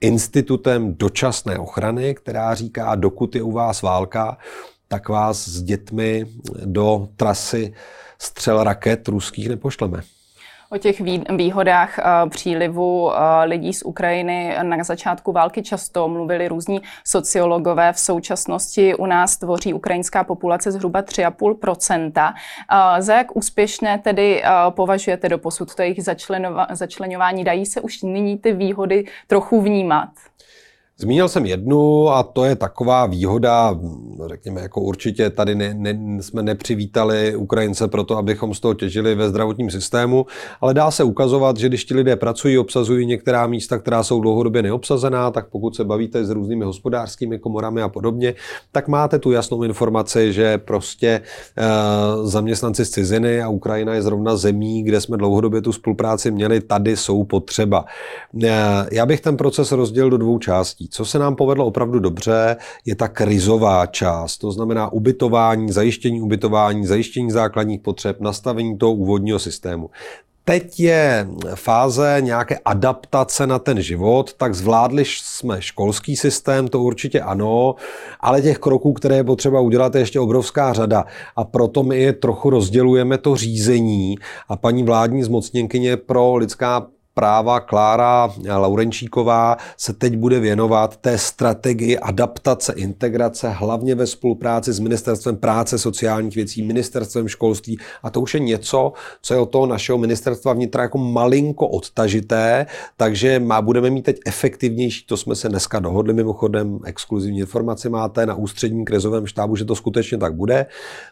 institutem dočasné ochrany, která říká, dokud je u vás válka, tak vás s dětmi do trasy střel raket ruských nepošleme. O těch výhodách eh, přílivu eh, lidí z Ukrajiny na začátku války často mluvili různí sociologové. V současnosti u nás tvoří ukrajinská populace zhruba 3,5 eh, Za jak úspěšné tedy považujete do posud to jejich začlenování? Dají se už nyní ty výhody trochu vnímat? Zmínil jsem jednu a to je taková výhoda, řekněme, jako určitě tady ne, ne, jsme nepřivítali Ukrajince proto, abychom z toho těžili ve zdravotním systému, ale dá se ukazovat, že když ti lidé pracují, obsazují některá místa, která jsou dlouhodobě neobsazená, tak pokud se bavíte s různými hospodářskými komorami a podobně, tak máte tu jasnou informaci, že prostě e, zaměstnanci z ciziny a Ukrajina je zrovna zemí, kde jsme dlouhodobě tu spolupráci měli, tady jsou potřeba. E, já bych ten proces rozdělil do dvou částí. Co se nám povedlo opravdu dobře, je ta krizová část, to znamená ubytování, zajištění ubytování, zajištění základních potřeb, nastavení toho úvodního systému. Teď je fáze nějaké adaptace na ten život, tak zvládli jsme školský systém, to určitě ano, ale těch kroků, které je potřeba udělat, je ještě obrovská řada. A proto my je trochu rozdělujeme to řízení a paní vládní zmocněnkyně pro lidská práva Klára Laurenčíková se teď bude věnovat té strategii adaptace, integrace, hlavně ve spolupráci s Ministerstvem práce, sociálních věcí, Ministerstvem školství. A to už je něco, co je od toho našeho ministerstva vnitra jako malinko odtažité, takže má, budeme mít teď efektivnější, to jsme se dneska dohodli mimochodem, exkluzivní informaci máte na ústředním krizovém štábu, že to skutečně tak bude.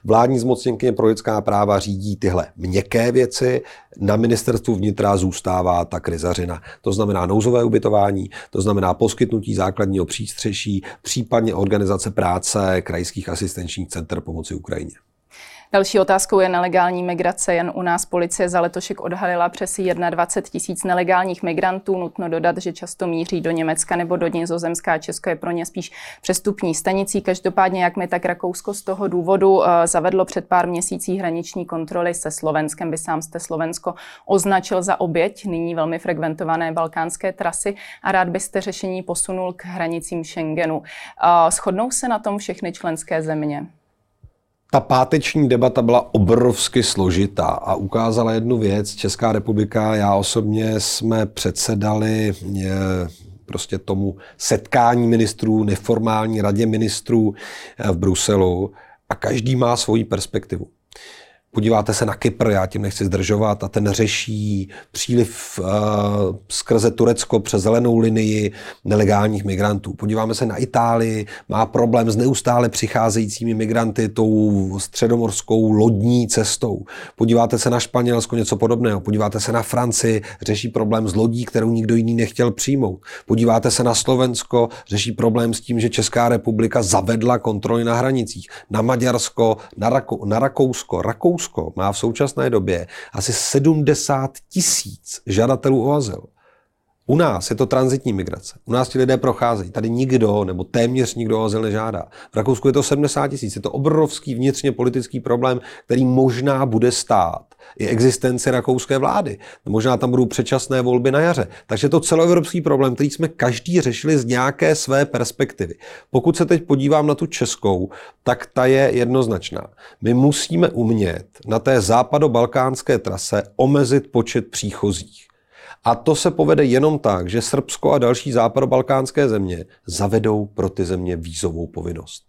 Vládní zmocněnkyně pro lidská práva řídí tyhle měkké věci, na ministerstvu vnitra zůstává ta krizařina. To znamená nouzové ubytování, to znamená poskytnutí základního přístřeší, případně organizace práce krajských asistenčních center pomoci Ukrajině. Další otázkou je nelegální migrace. Jen u nás policie za letošek odhalila přes 21 tisíc nelegálních migrantů. Nutno dodat, že často míří do Německa nebo do Nizozemska Česko je pro ně spíš přestupní stanicí. Každopádně, jak mi tak Rakousko z toho důvodu eh, zavedlo před pár měsící hraniční kontroly se Slovenskem, by sám jste Slovensko označil za oběť nyní velmi frekventované balkánské trasy a rád byste řešení posunul k hranicím Schengenu. Eh, shodnou se na tom všechny členské země? Ta páteční debata byla obrovsky složitá a ukázala jednu věc. Česká republika, já osobně jsme předsedali je, prostě tomu setkání ministrů, neformální radě ministrů eh, v Bruselu a každý má svoji perspektivu. Podíváte se na Kypr, já tím nechci zdržovat, a ten řeší příliv uh, skrze Turecko přes zelenou linii nelegálních migrantů. Podíváme se na Itálii, má problém s neustále přicházejícími migranty tou středomorskou lodní cestou. Podíváte se na Španělsko, něco podobného. Podíváte se na Francii, řeší problém s lodí, kterou nikdo jiný nechtěl přijmout. Podíváte se na Slovensko, řeší problém s tím, že Česká republika zavedla kontroly na hranicích. Na Maďarsko, na, Rako, na Rakousko, Rakousko Rakousko má v současné době asi 70 tisíc žadatelů o azyl. U nás je to transitní migrace. U nás ti lidé procházejí. Tady nikdo nebo téměř nikdo o azyl nežádá. V Rakousku je to 70 tisíc. Je to obrovský vnitřně politický problém, který možná bude stát i existenci rakouské vlády. Možná tam budou předčasné volby na jaře. Takže to celoevropský problém, který jsme každý řešili z nějaké své perspektivy. Pokud se teď podívám na tu českou, tak ta je jednoznačná. My musíme umět na té západo-balkánské trase omezit počet příchozích. A to se povede jenom tak, že Srbsko a další západobalkánské země zavedou pro ty země vízovou povinnost.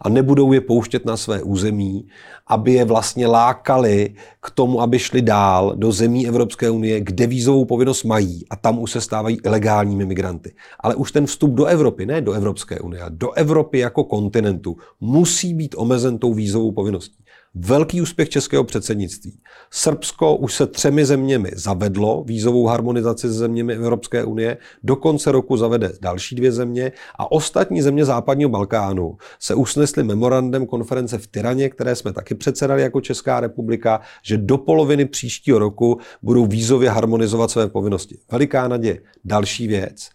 A nebudou je pouštět na své území, aby je vlastně lákali k tomu, aby šli dál do zemí Evropské unie, kde vízovou povinnost mají a tam už se stávají ilegálními migranty. Ale už ten vstup do Evropy, ne do Evropské unie, do Evropy jako kontinentu, musí být omezen tou vízovou povinností. Velký úspěch českého předsednictví. Srbsko už se třemi zeměmi zavedlo vízovou harmonizaci se zeměmi Evropské unie, do konce roku zavede další dvě země a ostatní země západního Balkánu se usnesly memorandem konference v Tyraně, které jsme taky předsedali jako Česká republika, že do poloviny příštího roku budou vízově harmonizovat své povinnosti. Veliká naděje. Další věc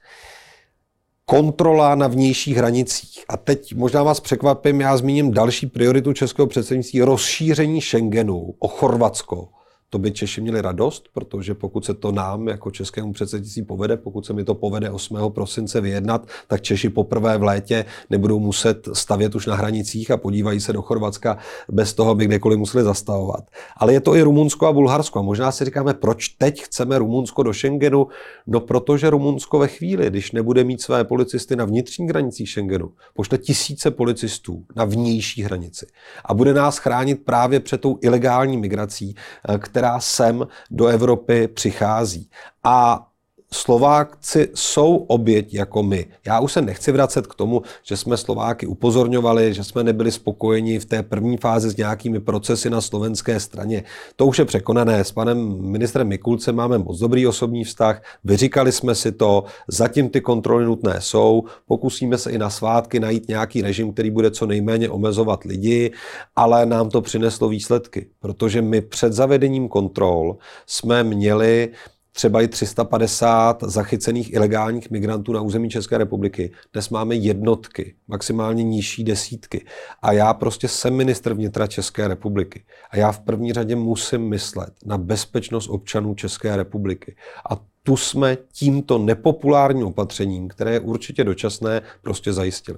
kontrola na vnějších hranicích. A teď možná vás překvapím, já zmíním další prioritu českého předsednictví, rozšíření Schengenu o Chorvatsko to by Češi měli radost, protože pokud se to nám jako českému předsednictví povede, pokud se mi to povede 8. prosince vyjednat, tak Češi poprvé v létě nebudou muset stavět už na hranicích a podívají se do Chorvatska bez toho, aby kdekoliv museli zastavovat. Ale je to i Rumunsko a Bulharsko. A možná si říkáme, proč teď chceme Rumunsko do Schengenu? No protože Rumunsko ve chvíli, když nebude mít své policisty na vnitřní hranicích Schengenu, pošle tisíce policistů na vnější hranici a bude nás chránit právě před tou ilegální migrací, která která sem do Evropy přichází. A Slováci jsou oběť jako my. Já už se nechci vracet k tomu, že jsme Slováky upozorňovali, že jsme nebyli spokojeni v té první fázi s nějakými procesy na slovenské straně. To už je překonané. S panem ministrem Mikulcem máme moc dobrý osobní vztah, vyříkali jsme si to, zatím ty kontroly nutné jsou, pokusíme se i na svátky najít nějaký režim, který bude co nejméně omezovat lidi, ale nám to přineslo výsledky, protože my před zavedením kontrol jsme měli třeba i 350 zachycených ilegálních migrantů na území České republiky. Dnes máme jednotky, maximálně nižší desítky. A já prostě jsem ministr vnitra České republiky. A já v první řadě musím myslet na bezpečnost občanů České republiky. A tu jsme tímto nepopulárním opatřením, které je určitě dočasné, prostě zajistili.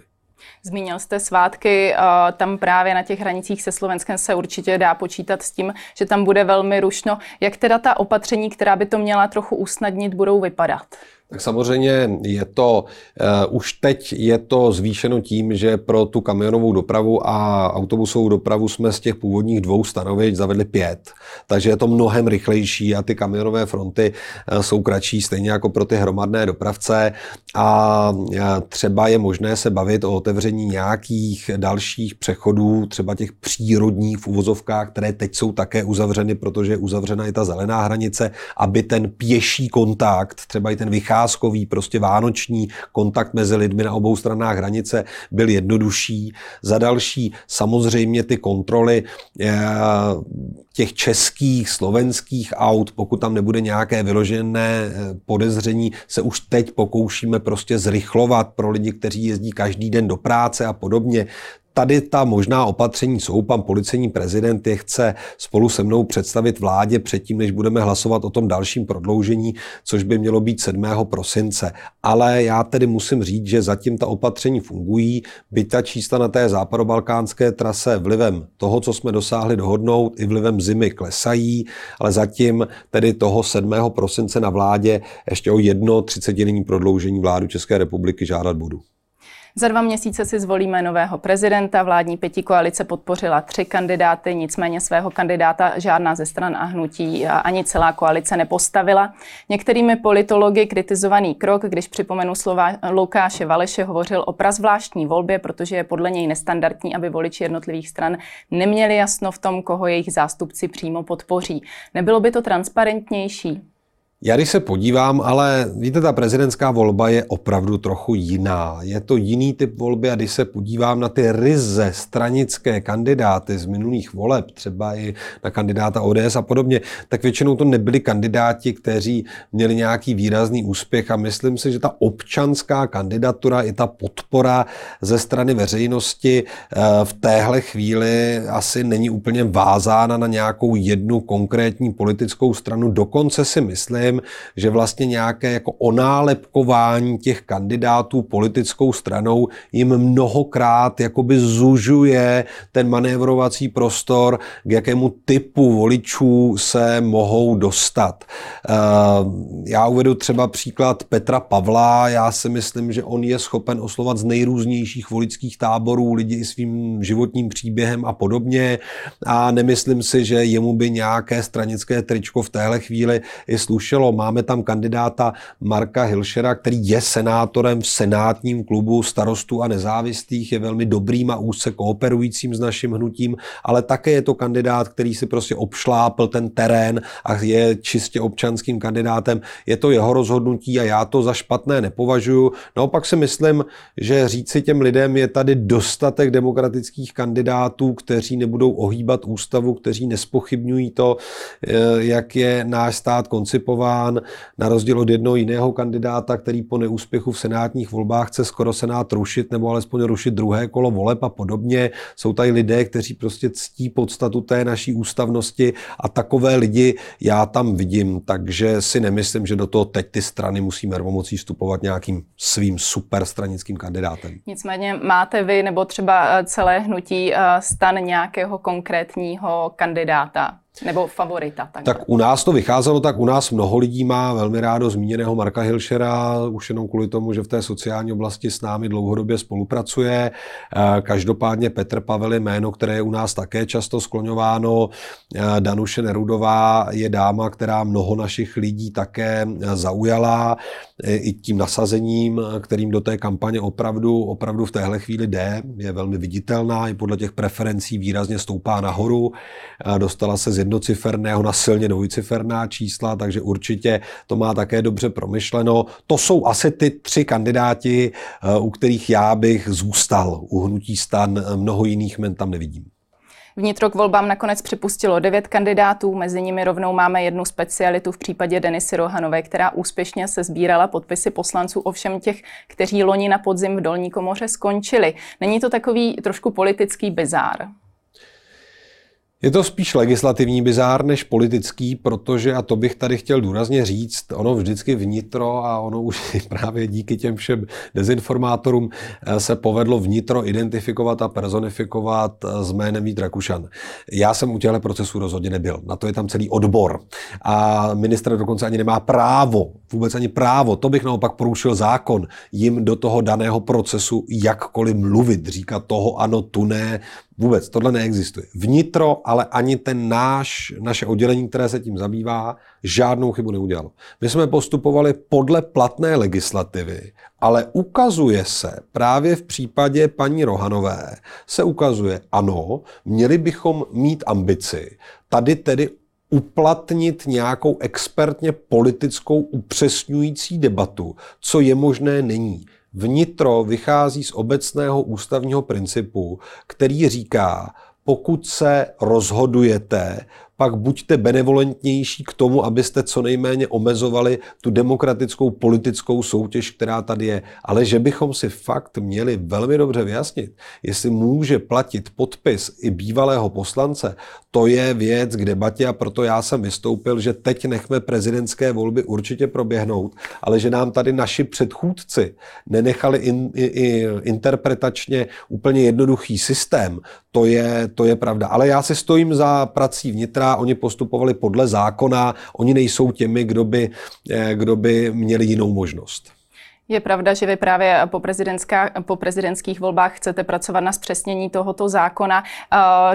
Zmínil jste svátky, tam právě na těch hranicích se Slovenskem se určitě dá počítat s tím, že tam bude velmi rušno. Jak teda ta opatření, která by to měla trochu usnadnit, budou vypadat? Tak samozřejmě je to, uh, už teď je to zvýšeno tím, že pro tu kamionovou dopravu a autobusovou dopravu jsme z těch původních dvou stanovišť zavedli pět. Takže je to mnohem rychlejší a ty kamionové fronty uh, jsou kratší, stejně jako pro ty hromadné dopravce. A uh, třeba je možné se bavit o otevření nějakých dalších přechodů, třeba těch přírodních v uvozovkách, které teď jsou také uzavřeny, protože je uzavřena i ta zelená hranice, aby ten pěší kontakt, třeba i ten vychází vycházkový, prostě vánoční kontakt mezi lidmi na obou stranách hranice byl jednodušší. Za další samozřejmě ty kontroly eh, těch českých, slovenských aut, pokud tam nebude nějaké vyložené eh, podezření, se už teď pokoušíme prostě zrychlovat pro lidi, kteří jezdí každý den do práce a podobně tady ta možná opatření jsou. Pan policejní prezident je chce spolu se mnou představit vládě předtím, než budeme hlasovat o tom dalším prodloužení, což by mělo být 7. prosince. Ale já tedy musím říct, že zatím ta opatření fungují, byť ta čísla na té západobalkánské trase vlivem toho, co jsme dosáhli dohodnout, i vlivem zimy klesají, ale zatím tedy toho 7. prosince na vládě ještě o jedno 30 prodloužení vládu České republiky žádat budu. Za dva měsíce si zvolíme nového prezidenta. Vládní pěti koalice podpořila tři kandidáty, nicméně svého kandidáta žádná ze stran a hnutí ani celá koalice nepostavila. Některými politology kritizovaný krok, když připomenu slova Lukáše Valeše, hovořil o prazvláštní volbě, protože je podle něj nestandardní, aby voliči jednotlivých stran neměli jasno v tom, koho jejich zástupci přímo podpoří. Nebylo by to transparentnější? Já když se podívám, ale víte, ta prezidentská volba je opravdu trochu jiná. Je to jiný typ volby a když se podívám na ty ryze stranické kandidáty z minulých voleb, třeba i na kandidáta ODS a podobně, tak většinou to nebyli kandidáti, kteří měli nějaký výrazný úspěch a myslím si, že ta občanská kandidatura i ta podpora ze strany veřejnosti eh, v téhle chvíli asi není úplně vázána na nějakou jednu konkrétní politickou stranu. Dokonce si myslím, myslím, že vlastně nějaké jako onálepkování těch kandidátů politickou stranou jim mnohokrát jakoby zužuje ten manévrovací prostor, k jakému typu voličů se mohou dostat. Eh, já uvedu třeba příklad Petra Pavla. Já si myslím, že on je schopen oslovat z nejrůznějších voličských táborů lidi i svým životním příběhem a podobně. A nemyslím si, že jemu by nějaké stranické tričko v téhle chvíli i slušelo slyšelo. Máme tam kandidáta Marka Hilšera, který je senátorem v senátním klubu starostů a nezávislých, je velmi dobrým a úzce kooperujícím s naším hnutím, ale také je to kandidát, který si prostě obšlápl ten terén a je čistě občanským kandidátem. Je to jeho rozhodnutí a já to za špatné nepovažuji. Naopak si myslím, že říci těm lidem je tady dostatek demokratických kandidátů, kteří nebudou ohýbat ústavu, kteří nespochybňují to, eh, jak je náš stát koncipován nominován na rozdíl od jednoho jiného kandidáta, který po neúspěchu v senátních volbách chce skoro senát rušit nebo alespoň rušit druhé kolo voleb a podobně. Jsou tady lidé, kteří prostě ctí podstatu té naší ústavnosti a takové lidi já tam vidím, takže si nemyslím, že do toho teď ty strany musí mervomocí vstupovat nějakým svým super stranickým kandidátem. Nicméně máte vy nebo třeba celé hnutí eh, stan nějakého konkrétního kandidáta? Nebo favorita. Tak. tak u nás to vycházelo, tak u nás mnoho lidí má velmi rádo zmíněného Marka Hilšera, už jenom kvůli tomu, že v té sociální oblasti s námi dlouhodobě spolupracuje. Eh, každopádně Petr Pavel je jméno, které je u nás také často skloňováno. Eh, Danuše Nerudová je dáma, která mnoho našich lidí také eh, zaujala i tím nasazením, kterým do té kampaně opravdu, opravdu v téhle chvíli jde. Je velmi viditelná, i podle těch preferencí výrazně stoupá nahoru. Dostala se z jednociferného na silně dvojciferná čísla, takže určitě to má také dobře promyšleno. To jsou asi ty tři kandidáti, eh, u kterých já bych zůstal. U hnutí stan mnoho jiných men tam nevidím. Vnitro k volbám nakonec připustilo devět kandidátů, mezi nimi rovnou máme jednu specialitu v případě Denisy Rohanové, která úspěšně se sbírala podpisy poslanců ovšem těch, kteří loni na podzim v Dolní komoře skončili. Není to takový trošku politický bizár? Je to spíš legislativní bizár než politický, protože, a to bych tady chtěl důrazně říct, ono vždycky vnitro a ono už právě díky těm všem dezinformátorům eh, se povedlo vnitro identifikovat a personifikovat eh, s jménem Vít Rakušan. Já jsem u těchto procesů rozhodně nebyl. Na to je tam celý odbor. A ministr dokonce ani nemá právo, vůbec ani právo, to bych naopak porušil zákon, jim do toho daného procesu jakkoliv mluvit, říkat toho ano, tu ne, Vůbec, tohle neexistuje. Vnitro, ale ani ten náš, naše oddělení, které se tím zabývá, žádnou chybu neudělalo. My jsme postupovali podle platné legislativy, ale ukazuje se právě v případě paní Rohanové, se ukazuje, ano, měli bychom mít ambici tady tedy uplatnit nějakou expertně politickou upřesňující debatu, co je možné není. Vnitro vychází z obecného ústavního principu, který říká, pokud se rozhodujete pak buďte benevolentnější k tomu, abyste co nejméně omezovali tu demokratickou politickou soutěž, která tady je. Ale že bychom si fakt měli velmi dobře vyjasnit, jestli může platit podpis i bývalého poslance, to je věc k debatě a proto já jsem vystoupil, že teď nechme prezidentské volby určitě proběhnout, ale že nám tady naši předchůdci nenechali in, in, in, interpretačně úplně jednoduchý systém, to je, to je pravda. Ale já si stojím za prací vnitra, oni postupovali podle zákona, oni nejsou těmi, kdo by, eh, kdo by měli jinou možnost. Je pravda, že vy právě po, po prezidentských volbách chcete pracovat na zpřesnění tohoto zákona.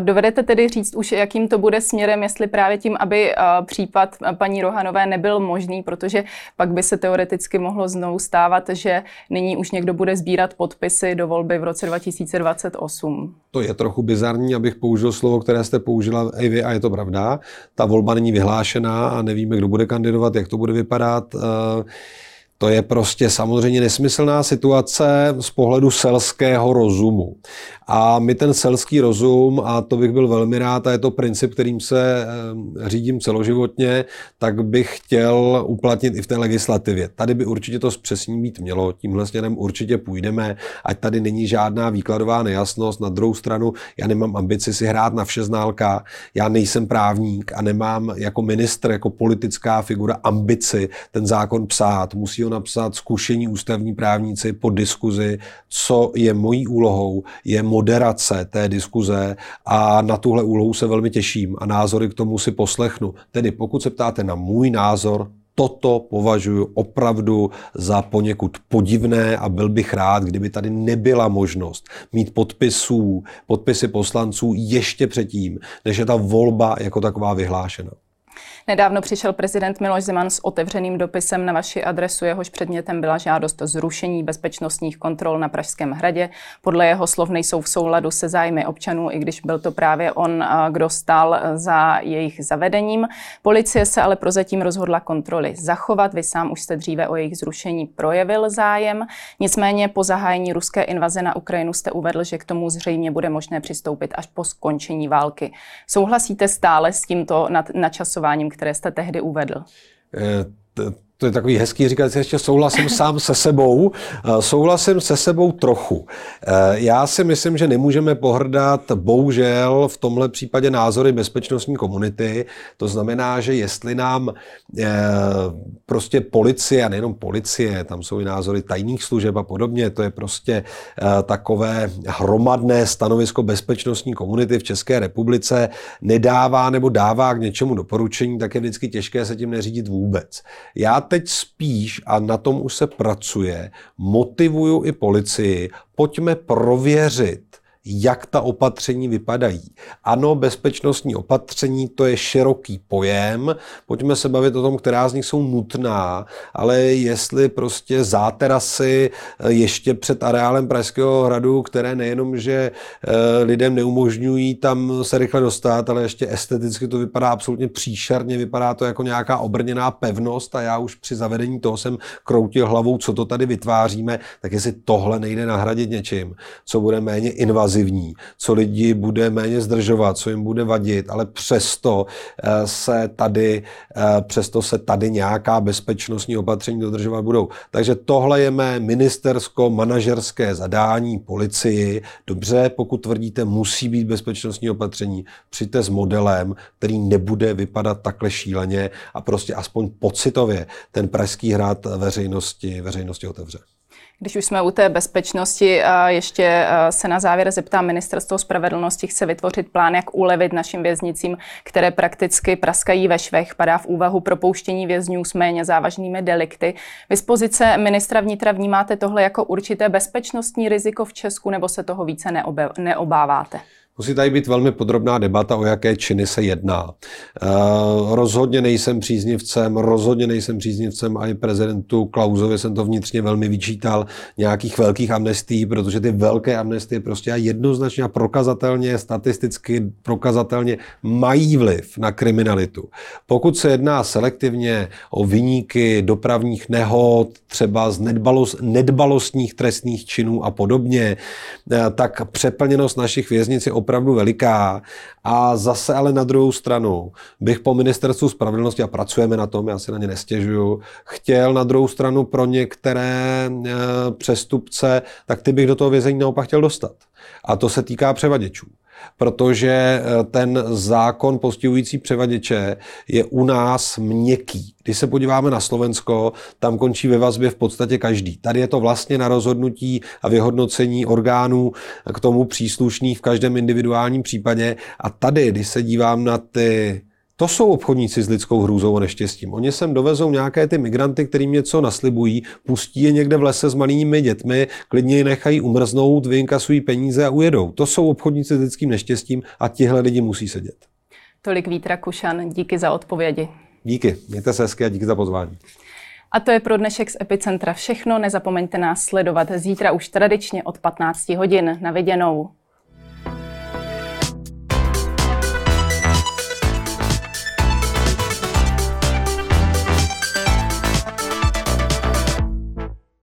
Dovedete tedy říct už, jakým to bude směrem, jestli právě tím, aby případ paní Rohanové nebyl možný, protože pak by se teoreticky mohlo znovu stávat, že nyní už někdo bude sbírat podpisy do volby v roce 2028. To je trochu bizarní, abych použil slovo, které jste použila i vy, a je to pravda. Ta volba není vyhlášená a nevíme, kdo bude kandidovat, jak to bude vypadat. To je prostě samozřejmě nesmyslná situace z pohledu selského rozumu. A my ten selský rozum, a to bych byl velmi rád, a je to princip, kterým se eh, řídím celoživotně, tak bych chtěl uplatnit i v té legislativě. Tady by určitě to zpřesní být mělo, tímhle směrem určitě půjdeme, ať tady není žádná výkladová nejasnost. Na druhou stranu, já nemám ambici si hrát na vše ználka, já nejsem právník a nemám jako ministr, jako politická figura ambici ten zákon psát. Musí ho napsat zkušení ústavní právníci po diskuzi, co je mojí úlohou, je moderace té diskuze a na tuhle úlohu se velmi těším a názory k tomu si poslechnu. Tedy pokud se ptáte na můj názor, toto považuji opravdu za poněkud podivné a byl bych rád, kdyby tady nebyla možnost mít podpisů, podpisy poslanců ještě předtím, než je ta volba jako taková vyhlášena. Nedávno přišel prezident Miloš Zeman s otevřeným dopisem na vaši adresu, jehož předmětem byla žádost o zrušení bezpečnostních kontrol na Pražském hradě. Podle jeho slov nejsou v souladu se zájmy občanů, i když byl to právě on, kdo stál za jejich zavedením. Policie se ale prozatím rozhodla kontroly zachovat. Vy sám už jste dříve o jejich zrušení projevil zájem. Nicméně po zahájení ruské invaze na Ukrajinu jste uvedl, že k tomu zřejmě bude možné přistoupit až po skončení války. Souhlasíte stále s tímto načasováním, které jste tehdy uvedl? To je takový hezký říkat, ještě souhlasím sám se sebou. Eh, souhlasím se sebou trochu. Eh, já si myslím, že nemůžeme pohrdat, bohužel, v tomhle případě názory bezpečnostní komunity. To znamená, že jestli nám eh, prostě policie, a nejenom policie, tam jsou i názory tajných služeb a podobně, to je prostě takové hromadné stanovisko bezpečnostní komunity v České republice, nedává nebo dává k něčemu doporučení, tak je vždycky těžké se tím neřídit vůbec. Já teď spíš, a na tom už se pracuje, motivuju i policii, pojďme prověřit, jak ta opatření vypadají. Ano, bezpečnostní opatření to je široký pojem, pojďme se bavit o tom, která z nich jsou nutná, ale jestli prostě záterasy eh, ještě před areálem Pražského hradu, které nejenom, že eh, lidem neumožňují tam se rychle dostat, ale ještě esteticky to vypadá absolutně příšerně, vypadá to jako nějaká obrněná pevnost a já už při zavedení toho jsem kroutil hlavou, co to tady vytváříme, tak jestli tohle nejde nahradit něčím, co bude méně invazivní, invazivní, co lidi bude méně zdržovat, co jim bude vadit, ale přesto eh, se tady, eh, přesto se tady nějaká bezpečnostní opatření dodržovat budou. Takže tohle je mé ministersko-manažerské zadání policii. Dobře, pokud tvrdíte, musí být bezpečnostní opatření, přijďte s modelem, který nebude vypadat takhle šíleně a prostě aspoň pocitově ten Pražský hrad veřejnosti, veřejnosti otevře. Když už jsme u té bezpečnosti, ještě se na závěr zeptám, ministerstvo spravedlnosti chce vytvořit plán, jak ulevit našim věznicím, které prakticky praskají ve švech. Padá v úvahu propouštění vězňů s méně závažnými delikty. Vy z pozice ministra vnitra vnímáte tohle jako určité bezpečnostní riziko v Česku, nebo se toho více neobáváte? Musí tady být velmi podrobná debata, o jaké činy se jedná. E, rozhodně nejsem příznivcem, rozhodně nejsem příznivcem a i prezidentu Klausovi jsem to vnitřně velmi vyčítal nějakých velkých amnestí, protože ty velké amnestie prostě jednoznačně a prokazatelně, statisticky prokazatelně mají vliv na kriminalitu. Pokud se jedná selektivně o vyníky dopravních nehod, třeba z nedbalos, nedbalostních trestných činů a podobně, e, tak přeplněnost našich věznic je opravdu veliká. A zase ale na druhou stranu bych po ministerstvu spravedlnosti, a pracujeme na tom, já si na ně nestěžuju, chtěl na druhou stranu pro některé e, přestupce, tak ty bych do toho vězení naopak chtěl dostat. A to se týká převaděčů protože eh, ten zákon postihující převaděče je u nás měkký. Když se podíváme na Slovensko, tam končí ve vazbě v podstatě každý. Tady je to vlastně na rozhodnutí a vyhodnocení orgánů k tomu příslušných v každém individuálním případě. A tady, když se dívám na ty To jsou obchodníci s lidskou hrůzou a neštěstím. Oni sem dovezou nějaké ty migranty, kterým něco naslibují, pustí je někde v lese s malými dětmi, klidně je nechají umrznout, vyinkasují peníze a ujedou. To jsou obchodníci s lidským neštěstím a tihle lidi musí sedět. Tolik Vítra Kušan, díky za odpovědi. Díky, mějte se hezky a díky za pozvání. A to je pro dnešek z Epicentra všechno. Nezapomeňte nás sledovat zítra už tradičně od 15 hodin. Na viděnou.